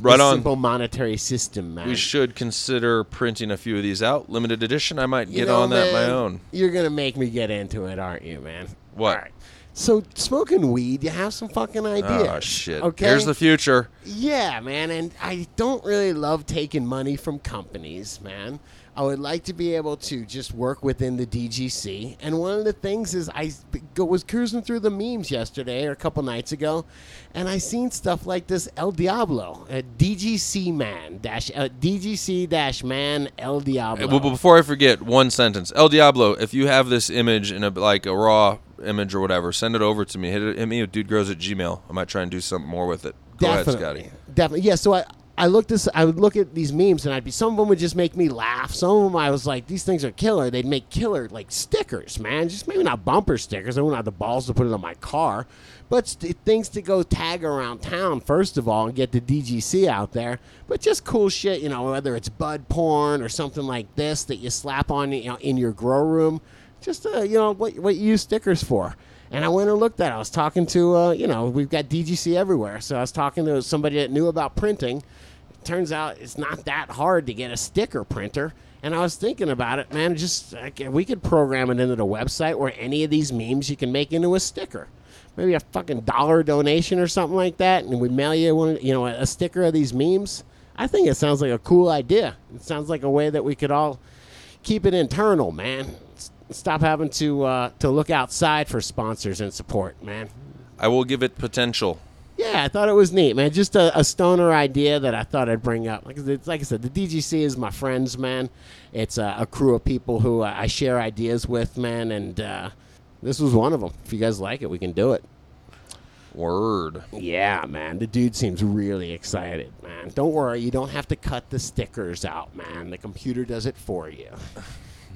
Right The on. Simple monetary system, man. We should consider printing a few of these out. Limited edition. I might You get know, on that my own. You're gonna make me get into it, aren't you, man? What? All right. So smoking weed, you have some fucking oh, ideas. Oh shit. Okay. Here's the future. Yeah, man, and I don't really love taking money from companies, man. I would like to be able to just work within the DGC. And one of the things is I was cruising through the memes yesterday or a couple nights ago, and I seen stuff like this El Diablo, a DGC man dash uh, DGC dash man El Diablo. Well, but before I forget, one sentence. El Diablo, if you have this image in a like a raw image or whatever, send it over to me. Hit, it, hit me with dudegrows at Gmail. I might try and do something more with it. Go ahead, Definitely. Scotty. Definitely. Yeah, so I I looked this I would look at these memes and I'd be some of them would just make me laugh. Some of them I was like, these things are killer. They'd make killer like stickers, man. Just maybe not bumper stickers. I wouldn't have the balls to put it on my car. But st- things to go tag around town, first of all, and get the DGC out there. But just cool shit, you know, whether it's bud porn or something like this that you slap on you know, in your grow room. Just, uh, you know, what, what you use stickers for. And I went and looked at it. I was talking to, uh, you know, we've got DGC everywhere. So I was talking to somebody that knew about printing. Turns out it's not that hard to get a sticker printer. And I was thinking about it, man. Just like, we could program it into the website where any of these memes you can make into a sticker. Maybe a fucking dollar donation or something like that, and we mail you one, you know, a sticker of these memes. I think it sounds like a cool idea. It sounds like a way that we could all keep it internal, man. Stop having to uh, to look outside for sponsors and support, man. I will give it potential. Yeah, I thought it was neat, man. Just a, a stoner idea that I thought I'd bring up. Like, it's, like I said, the DGC is my friends, man. It's uh, a crew of people who uh, I share ideas with, man. And uh, this was one of them. If you guys like it, we can do it. Word. Yeah, man. The dude seems really excited, man. Don't worry, you don't have to cut the stickers out, man. The computer does it for you.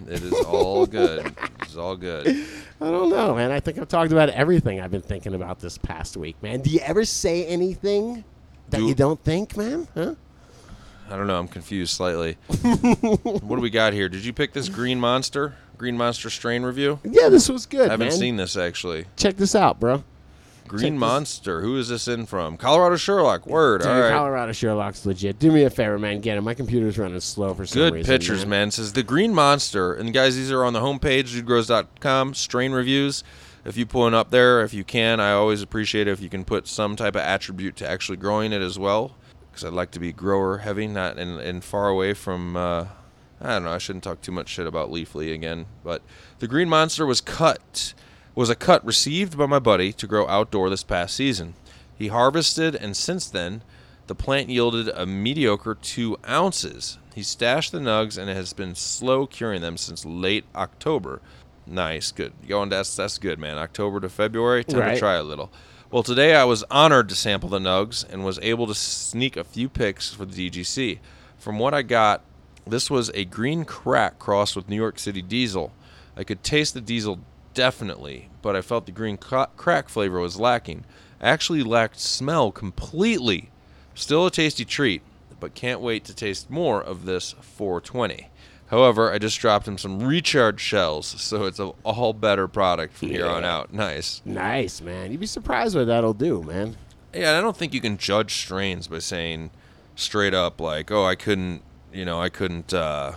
It is all good. It's all good. I don't know, man. I think I've talked about everything I've been thinking about this past week, man. Do you ever say anything that Do- you don't think, man? Huh? I don't know. I'm confused slightly. what do we got here? Did you pick this Green Monster? Green Monster strain review? Yeah, this was good, I haven't man. seen this actually. Check this out, bro. Green this- Monster. Who is this in from? Colorado Sherlock. Word. Dude, all right. Colorado Sherlock's legit. Do me a favor, man. Get him. My computer's running slow for some Good reason. pictures, man. Says the Green Monster, and guys, these are on the homepage, dudegrows.com. Strain reviews. If you pull one up there, if you can, I always appreciate it if you can put some type of attribute to actually growing it as well, because I'd like to be grower heavy, not and, and far away from. Uh, I don't know. I shouldn't talk too much shit about Leafly again, but the Green Monster was cut. Was a cut received by my buddy to grow outdoor this past season. He harvested, and since then, the plant yielded a mediocre two ounces. He stashed the nugs and has been slow curing them since late October. Nice, good. Going that's that's good, man. October to February, time Right. to try a little. Well, today I was honored to sample the nugs and was able to sneak a few picks for the DGC. From what I got, this was a green crack crossed with New York City diesel. I could taste the diesel definitely, but I felt the green cra- crack flavor was lacking. Actually lacked smell completely. Still a tasty treat, but can't wait to taste more of this 420. However, I just dropped him some recharge shells, so it's a all better product from here on out. Nice. Nice, man. You'd be surprised what that'll do, man. Yeah, I don't think you can judge strains by saying straight up like, "Oh, I couldn't," you know, I couldn't. Uh,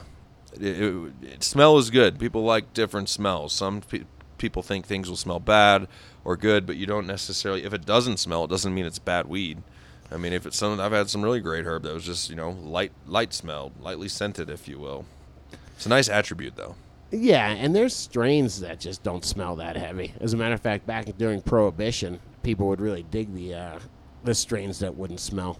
it, it, it- smell is good. People like different smells. Some pe- people think things will smell bad or good, but you don't necessarily. If it doesn't smell, it doesn't mean it's bad weed. I mean, if it's some, I've had some really great herb that was just you know light, light smelled, lightly scented, if you will. It's a nice attribute, though. Yeah, and there's strains that just don't smell that heavy. As a matter of fact, back during Prohibition, people would really dig the uh, the strains that wouldn't smell.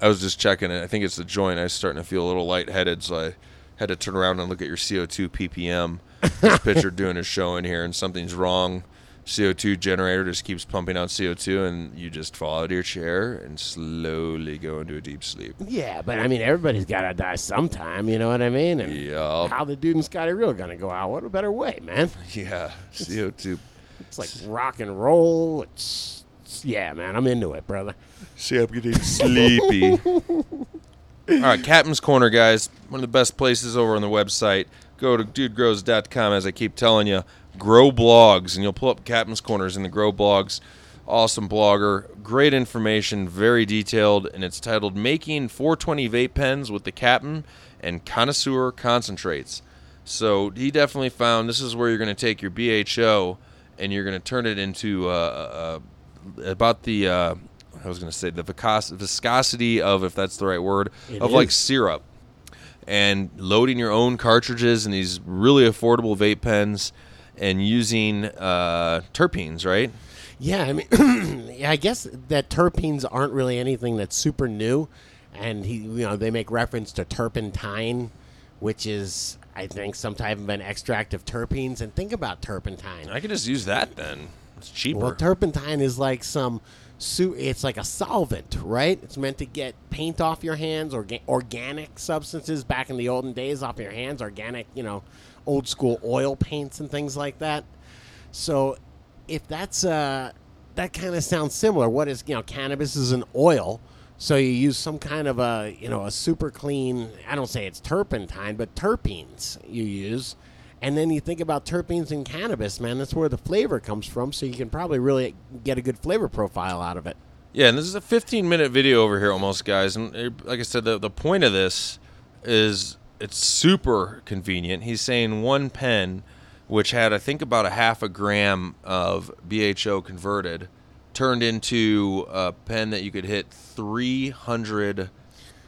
I was just checking it. I think it's the joint. I was starting to feel a little lightheaded, so I had to turn around and look at your CO2 ppm. This pitcher doing his show in here, and something's wrong. CO2 generator just keeps pumping out CO2, and you just fall out of your chair and slowly go into a deep sleep. Yeah, but I mean, everybody's got to die sometime. You know what I mean? And Yup. how the dude and Scotty Real gonna go out? What a better way, man! Yeah, CO2. It's like rock and roll. It's, it's- yeah, man. I'm into it, brother. See, I'm getting sleepy. All right, Captain's Corner, guys. One of the best places over on the website. Go to dudegrows.com, as I keep telling you. Grow blogs, and you'll pull up Captain's Corners in the Grow blogs. Awesome blogger. Great information, very detailed, and it's titled Making 420 Vape Pens with the Captain and Connoisseur Concentrates. So he definitely found this is where you're going to take your BHO and you're going to turn it into uh, uh, about the uh, I was going to say the viscosity of if that's the right word It of like syrup and loading your own cartridges in these really affordable vape pens and using uh, terpenes, right? Yeah, I mean, I guess that terpenes aren't really anything that's super new, and he, you know, they make reference to turpentine, which is, I think, some type of an extract of terpenes. And think about turpentine. I could just use that then. It's cheaper. Well, turpentine is like some It's like a solvent, right? It's meant to get paint off your hands, or orga- organic substances back in the olden days off your hands, organic, you know, old school oil paints and things like that. So, if that's uh, that kind of sounds similar. What is you know, cannabis is an oil. So you use some kind of a you know a super clean. I don't say it's turpentine, but terpenes you use. And then you think about terpenes in cannabis, man. That's where the flavor comes from. So you can probably really get a good flavor profile out of it. Yeah, and this is a 15 minute video over here almost, guys. And uh, like I said, the, the point of this is it's super convenient. He's saying one pen, which had, I think, about a half a gram of BHO converted, turned into a pen that you could hit 300.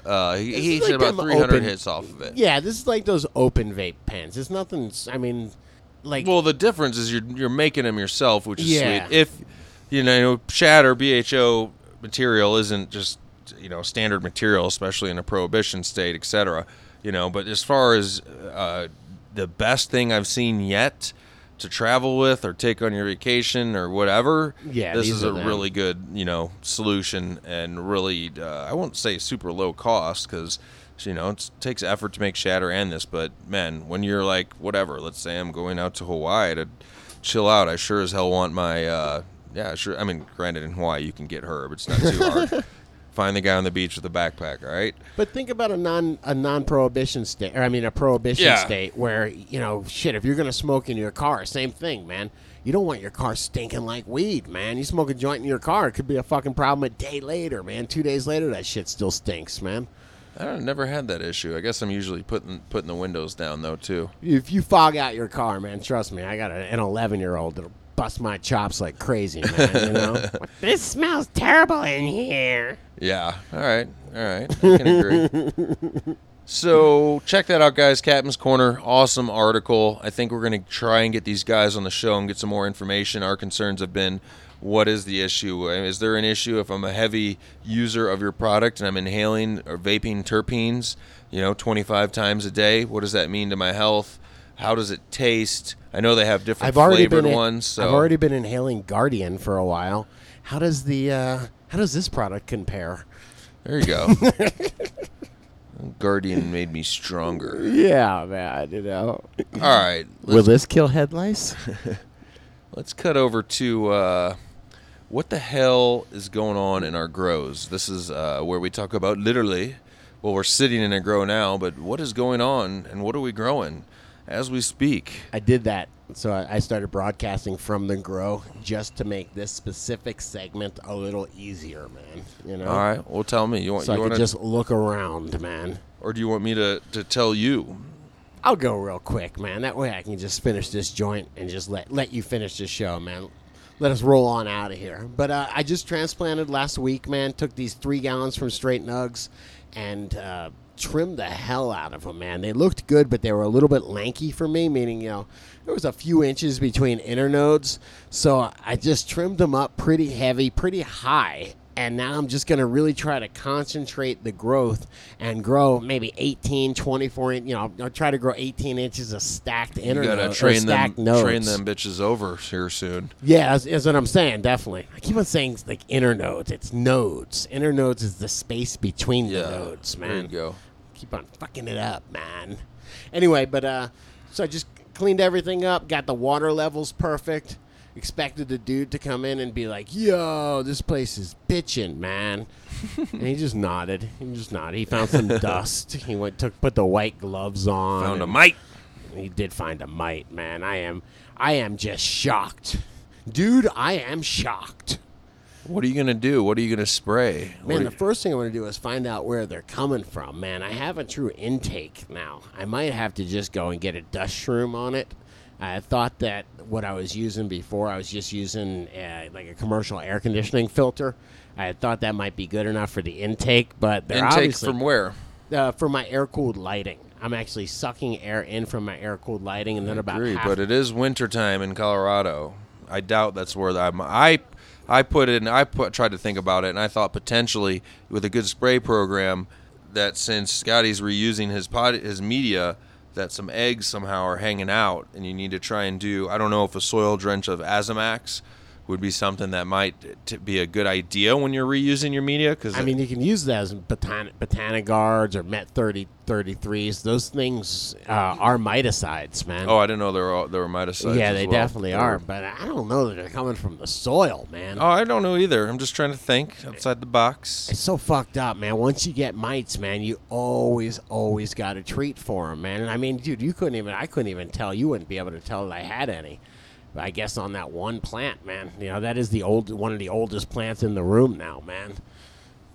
Uh, he, he This like about 300 open- hits off of it. Yeah, this is like those open vape pens. It's nothing. I mean, like Well, the difference is you're you're making them yourself, which is Yeah. sweet. If you know shatter BHO material isn't just you know standard material, especially in a prohibition state, etc. You know, but as far as uh, the best thing I've seen yet to travel with or take on your vacation or whatever, Yeah, this is a them. really good you know solution and really uh, I won't say super low cost because you know it takes effort to make shatter and this but man when you're like whatever let's say i'm going out to hawaii to chill out i sure as hell want my uh yeah sure i mean granted in hawaii you can get herb it's not too hard find the guy on the beach with a backpack all right But think about a non a non prohibition state, or I mean a prohibition Yeah. state where you know shit. If you're gonna smoke in your car, same thing, man. You don't want your car stinking like weed, man. You smoke a joint in your car, it could be a fucking problem a day later, man. Two days later, that shit still stinks, man. i don't never had that issue i guess i'm usually putting putting the windows down though too If you fog out your car, man, trust me, I got a, an 11 year old that'll bust my chops like crazy, man. You know, this smells terrible in here. Yeah. All right. All right. I can agree. so check that out, guys. Captain's Corner. Awesome article. I think we're going to try and get these guys on the show and get some more information. Our concerns have been what is the issue? Uh, is there an issue if I'm a heavy user of your product and I'm inhaling or vaping terpenes, you know, 25 times a day? What does that mean to my health? How does it taste? I know they have different I've already flavored been ones. So I've already been inhaling Guardian for a while. How does the uh, how does this product compare? there you go. Guardian made me stronger. Yeah, man. You know, All right. will this kill head lice? Let's cut over to uh, what the hell is going on in our grows. This is uh, where we talk about literally. Well, we're sitting in a grow now, but what is going on and what are we growing as we speak? I did that. So I I started broadcasting from the grow just to make this specific segment a little easier, man. You know, All right. Well, tell me. You want? so I you could just look around, man. or do you want me to, to tell you? I'll go real quick, man. That way I can just finish this joint and just let let you finish the show, man. Let us roll on out of here. But uh, I just transplanted last week, man. Took these three gallons from Straight Nugs and uh, trimmed the hell out of them, man. They looked good, but they were a little bit lanky for me, meaning, you know, there was a few inches between internodes. So I just trimmed them up pretty heavy, pretty high, and now I'm just going to really try to concentrate the growth and grow maybe 18, 24, in- you know, I'll try to grow 18 inches of stacked You inner gotta nodes, or train them, nodes. train them bitches over here soon. Yeah, that's, that's what I'm saying. Definitely. I keep on saying like inner nodes. It's nodes. Inner nodes is the space between Yeah, the nodes, man. there you go. Keep on fucking it up, man. Anyway, but uh, so I just cleaned everything up, got the water levels perfect. Expected the dude to come in and be like, "Yo, this place is bitching, man," and he just nodded. He just nodded. He found some dust. He went took put the white gloves on. Found a mite. he did find a mite, man. I am, I am just shocked, dude. I am shocked, What are you gonna do? What are you gonna spray? Man. The first thing I want to do is find out where they're coming from, man. I have a true intake now. I might have to just go and get a dust shroom on it. I thought that what I was using before, I was just using uh, like a commercial air conditioning filter. I thought that might be good enough for the intake, but they're intake obviously from where? uh, for my air cooled lighting. I'm actually sucking air in from my air cooled lighting, and then about Agree, but it is wintertime in Colorado. I doubt that's where I'm. I I put in. I put tried to think about it, and I thought potentially with a good spray program that since Scotty's reusing his pod, his media, that some eggs somehow are hanging out, and you need to try and do. I don't know if a soil drench of Azamax would be something that might t- be a good idea when you're reusing your media because I mean, you can use that as botan- Botanigards or Met 30, 33s. Those things uh, are miticides, man. oh, I didn't know there were all, there were miticides. yeah, as they well. definitely They are. were- But I don't know that they're coming from the soil, man. Oh, I don't know either. I'm just trying to think outside the box. It's so fucked up, man. Once you get mites, man, you always, always got a treat for them, man. And I mean, dude, you couldn't even, I couldn't even tell, you wouldn't be able to tell that I had any. I guess on that one plant, man, you know, that is the old, one of the oldest plants in the room now, man.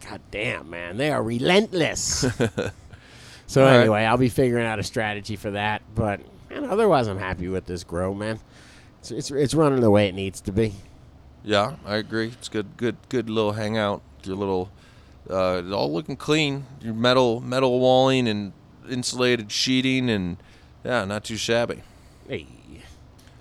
God damn, man. They are relentless. so All right. anyway, I'll be figuring out a strategy for that. But man, otherwise, I'm happy with this grow, man. It's, it's, it's running the way it needs to be. Yeah, I agree. It's good, good, good little hangout. Your little, uh, it's all looking clean. Your metal, metal walling and insulated sheeting, and yeah, not too shabby. Hey.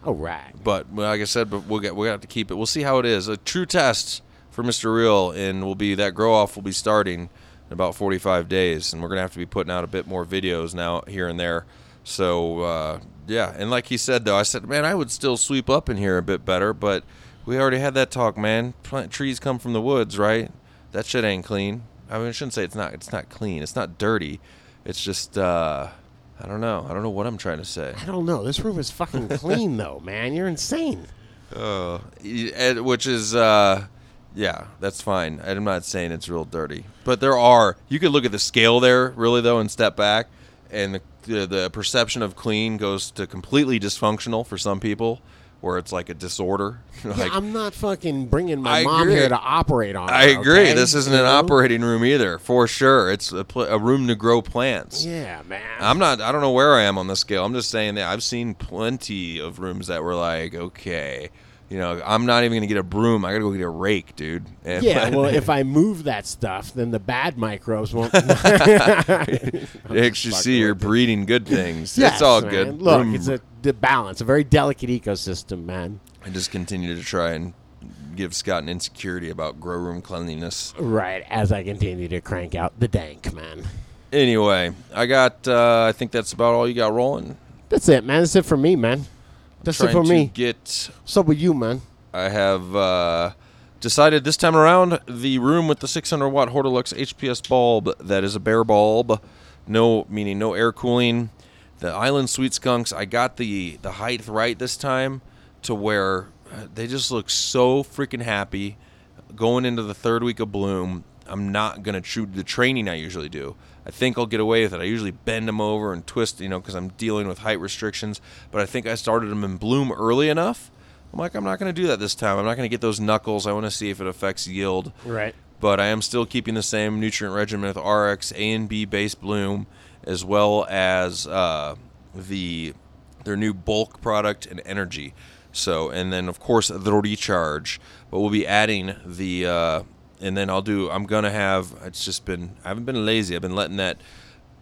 All right. But like I said, but we'll get we'll have to keep it. We'll see how it is. A true test for Mr. Real, and will be that grow off will be starting in about 45 days, and we're gonna have to be putting out a bit more videos now here and there. So uh, yeah, and like he said though, I said, man, I would still sweep up in here a bit better, but we already had that talk, man. Plant trees come from the woods, right? That shit ain't clean. I mean, I shouldn't say it's not. It's not clean. It's not dirty. It's just. uh I don't know. I don't know what I'm trying to say. I don't know. This room is fucking clean, though, man. You're insane. Uh, which is, uh, yeah, that's fine. I'm not saying it's real dirty, but there are. You could look at the scale there, really though, and step back, and the the, the perception of clean goes to completely dysfunctional for some people, where it's like a disorder. like, yeah, I'm not fucking bringing my I mom agree. here to operate on. I her, agree. okay? This isn't You an know? operating room either, for sure. It's a, pl- a room to grow plants. Yeah, man. I'm not. I don't know where I am on the scale. I'm just saying that I've seen plenty of rooms that were like, okay, you know, I'm not even gonna get a broom. I gotta go get a rake, dude. And yeah, well, if I move that stuff, then the bad microbes won't. you actually see you're breeding good things. Yes, it's all man. good. Look, Broom- it's a the balance, a very delicate ecosystem, man. I just continue to try and give Scott an insecurity about grow room cleanliness. Right, as I continue to crank out the dank, man. Anyway, I got. Uh, I think that's about all you got rolling. That's it, man. That's it for me, man. That's it for me. get So with you, man. I have uh, decided this time around the room with the 600 watt Hortilux HPS bulb that is a bare bulb, no meaning no air cooling. The Island Sweet Skunks, I got the the height right this time to where uh, they just look so freaking happy going into the third week of bloom. I'm not gonna shoot the training I usually do. I think I'll get away with it. I usually bend them over and twist, you know, because I'm dealing with height restrictions. But I think I started them in bloom early enough. I'm like, I'm not going to do that this time. I'm not going to get those knuckles. I want to see if it affects yield. Right. But I am still keeping the same nutrient regimen with RX A and B base bloom, as well as uh, the their new bulk product and energy. So, and then of course the recharge. But we'll be adding the, uh, and then I'll do. I'm gonna have. It's just been. I haven't been lazy. I've been letting that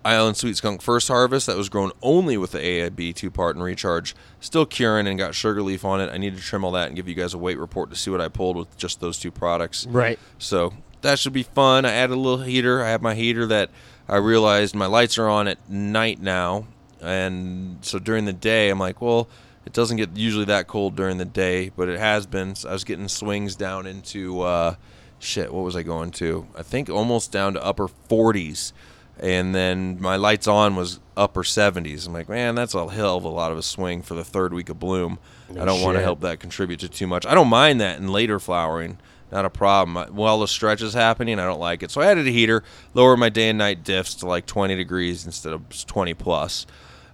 Island Sweet Skunk first harvest that was grown only with the AIB two part and recharge still curing and got sugar leaf on it. I need to trim all that and give you guys a weight report to see what I pulled with just those two products. Right. So that should be fun. I added a little heater. I have my heater that I realized my lights are on at night now, and so during the day I'm like, well, it doesn't get usually that cold during the day, but it has been. So I was getting swings down into uh, shit. What was I going to? I think almost down to upper 40s, and then my lights on was upper 70s. I'm like, man, that's a hell of a lot of a swing for the third week of bloom. I don't want to help that contribute to too much. I don't mind that in later flowering. Not a problem. I- While the stretch is happening, I don't like it. So I added a heater, lower my day and night diffs to like 20 degrees instead of 20 plus.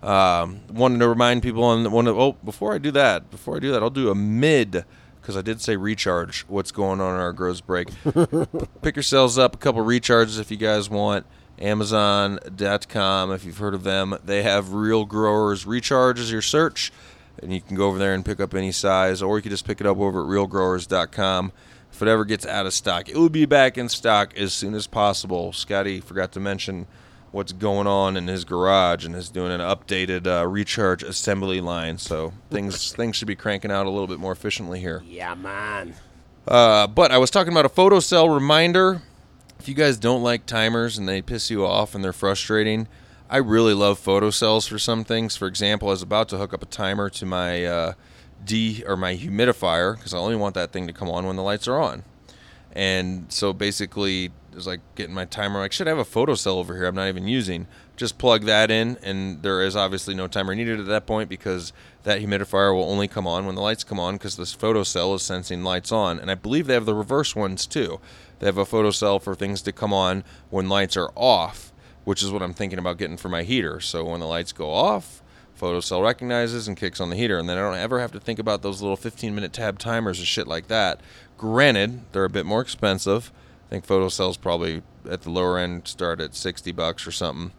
Um, wanted to remind people on the one of, oh before I do that before I do that I'll do a mid because I did say recharge. What's going on in our grows break? Pick yourselves up a couple recharges if you guys want. Amazon.com if you've heard of them. They have real growers recharge as your search and you can go over there and pick up any size or you can just pick it up over at realgrowers.com if it ever gets out of stock. It will be back in stock as soon as possible. Scotty forgot to mention what's going on in his garage and is doing an updated uh, recharge assembly line so things things should be cranking out a little bit more efficiently here Yeah, man. uh, but I was talking about a photocell reminder. If you guys don't like timers and they piss you off and they're frustrating, I really love photocells for some things. For example, I was about to hook up a timer to my uh, D or my humidifier because I only want that thing to come on when the lights are on. And so basically, was like getting my timer. Like, should I have a photocell over here? I'm not even using. Just plug that in, and there is obviously no timer needed at that point because that humidifier will only come on when the lights come on because this photocell is sensing lights on. And I believe they have the reverse ones too. They have a photocell for things to come on when lights are off, which is what I'm thinking about getting for my heater. So when the lights go off, photocell recognizes and kicks on the heater, and then I don't ever have to think about those little 15 minute tab timers and shit like that. Granted, they're a bit more expensive. Think photocells probably at the lower end start at 60 bucks or something.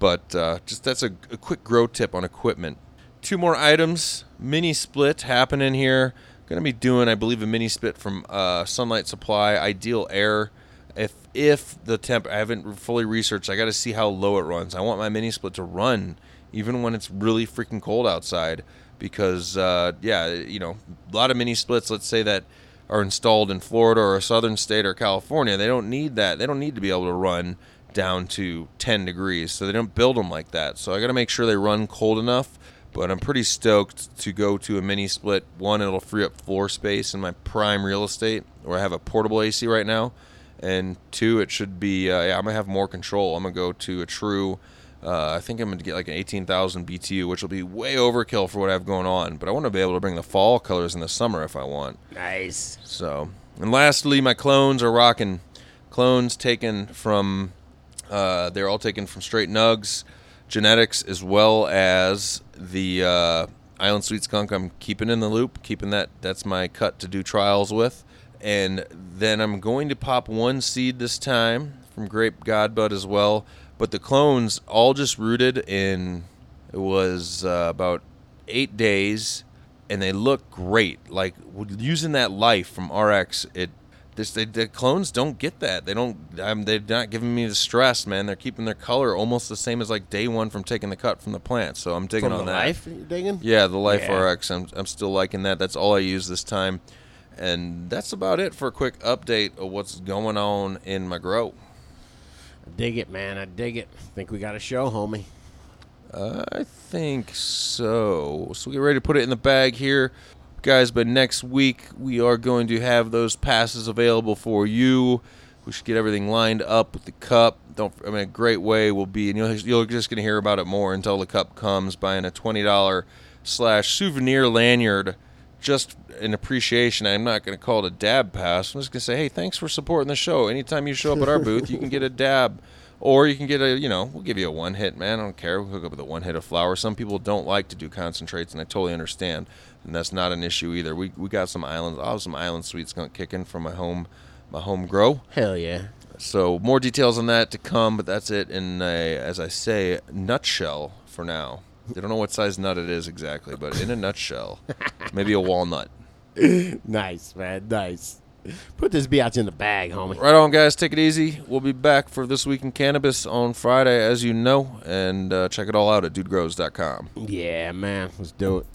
But uh, just that's a, a quick grow tip on equipment. Two more items. Mini split happening here. Going to be doing, I believe, a mini split from uh, Sunlight Supply, Ideal Air. If if the temp, I haven't fully researched. I got to see how low it runs. I want my mini split to run even when it's really freaking cold outside because uh, yeah, you know, a lot of mini splits. Let's say that are installed in Florida or a southern state or California. They don't need that. They don't need to be able to run down to 10 degrees. So they don't build them like that. So I got to make sure they run cold enough. But I'm pretty stoked to go to a mini split. One, it'll free up floor space in my prime real estate where I have a portable AC right now. And two, it should be, uh, yeah, I'm going to have more control. I'm going to go to a true, uh, I think I'm going to get like an 18,000 BTU, which will be way overkill for what I have going on. But I want to be able to bring the fall colors in the summer if I want. Nice. So, and lastly, my clones are rocking clones taken from. Uh, they're all taken from straight nugs, genetics, as well as the uh, Island Sweet Skunk. I'm keeping in the loop, keeping that. That's my cut to do trials with, and then I'm going to pop one seed this time from Grape Godbud as well. But the clones all just rooted in. It was uh, about eight days and they look great. Like using that life from RX, it this they, the clones don't get that. They don't. Um, they're not giving me the stress, man. They're keeping their color almost the same as like day one from taking the cut from the plant. So I'm digging From on the that. life, digging? Yeah, the Life Yeah. RX. I'm I'm still liking that. That's all I use this time, and that's about it for a quick update of what's going on in my grow. Dig it, man. I dig it. Think we got a show, homie. I think so. So we get ready to put it in the bag here, guys. But next week we are going to have those passes available for you. We should get everything lined up with the cup. Don't. I mean, a great way will be, and you'll you're just gonna hear about it more until the cup comes. Buying a twenty dollar slash souvenir lanyard, just an appreciation. I'm not gonna call it a dab pass. I'm just gonna say, hey, thanks for supporting the show. Anytime you show up at our booth, you can get a dab. Or you can get a, you know, we'll give you a one hit, man. I don't care. We'll hook up with a one hit of flour. Some people don't like to do concentrates, and I totally understand. And that's not an issue either. We, we got some islands. I have some island sweet skunk kicking from my home, my home grow. Hell yeah. So more details on that to come, but that's it in a, as I say, nutshell for now. I don't know what size nut it is exactly, but in a nutshell, maybe a walnut. Nice, man. Nice. Put this biatch in the bag, homie. Right on, guys. Take it easy. We'll be back for This Week in Cannabis on Friday, as you know, and uh, check it all out at dudegrows.com. Yeah, man. Let's do it.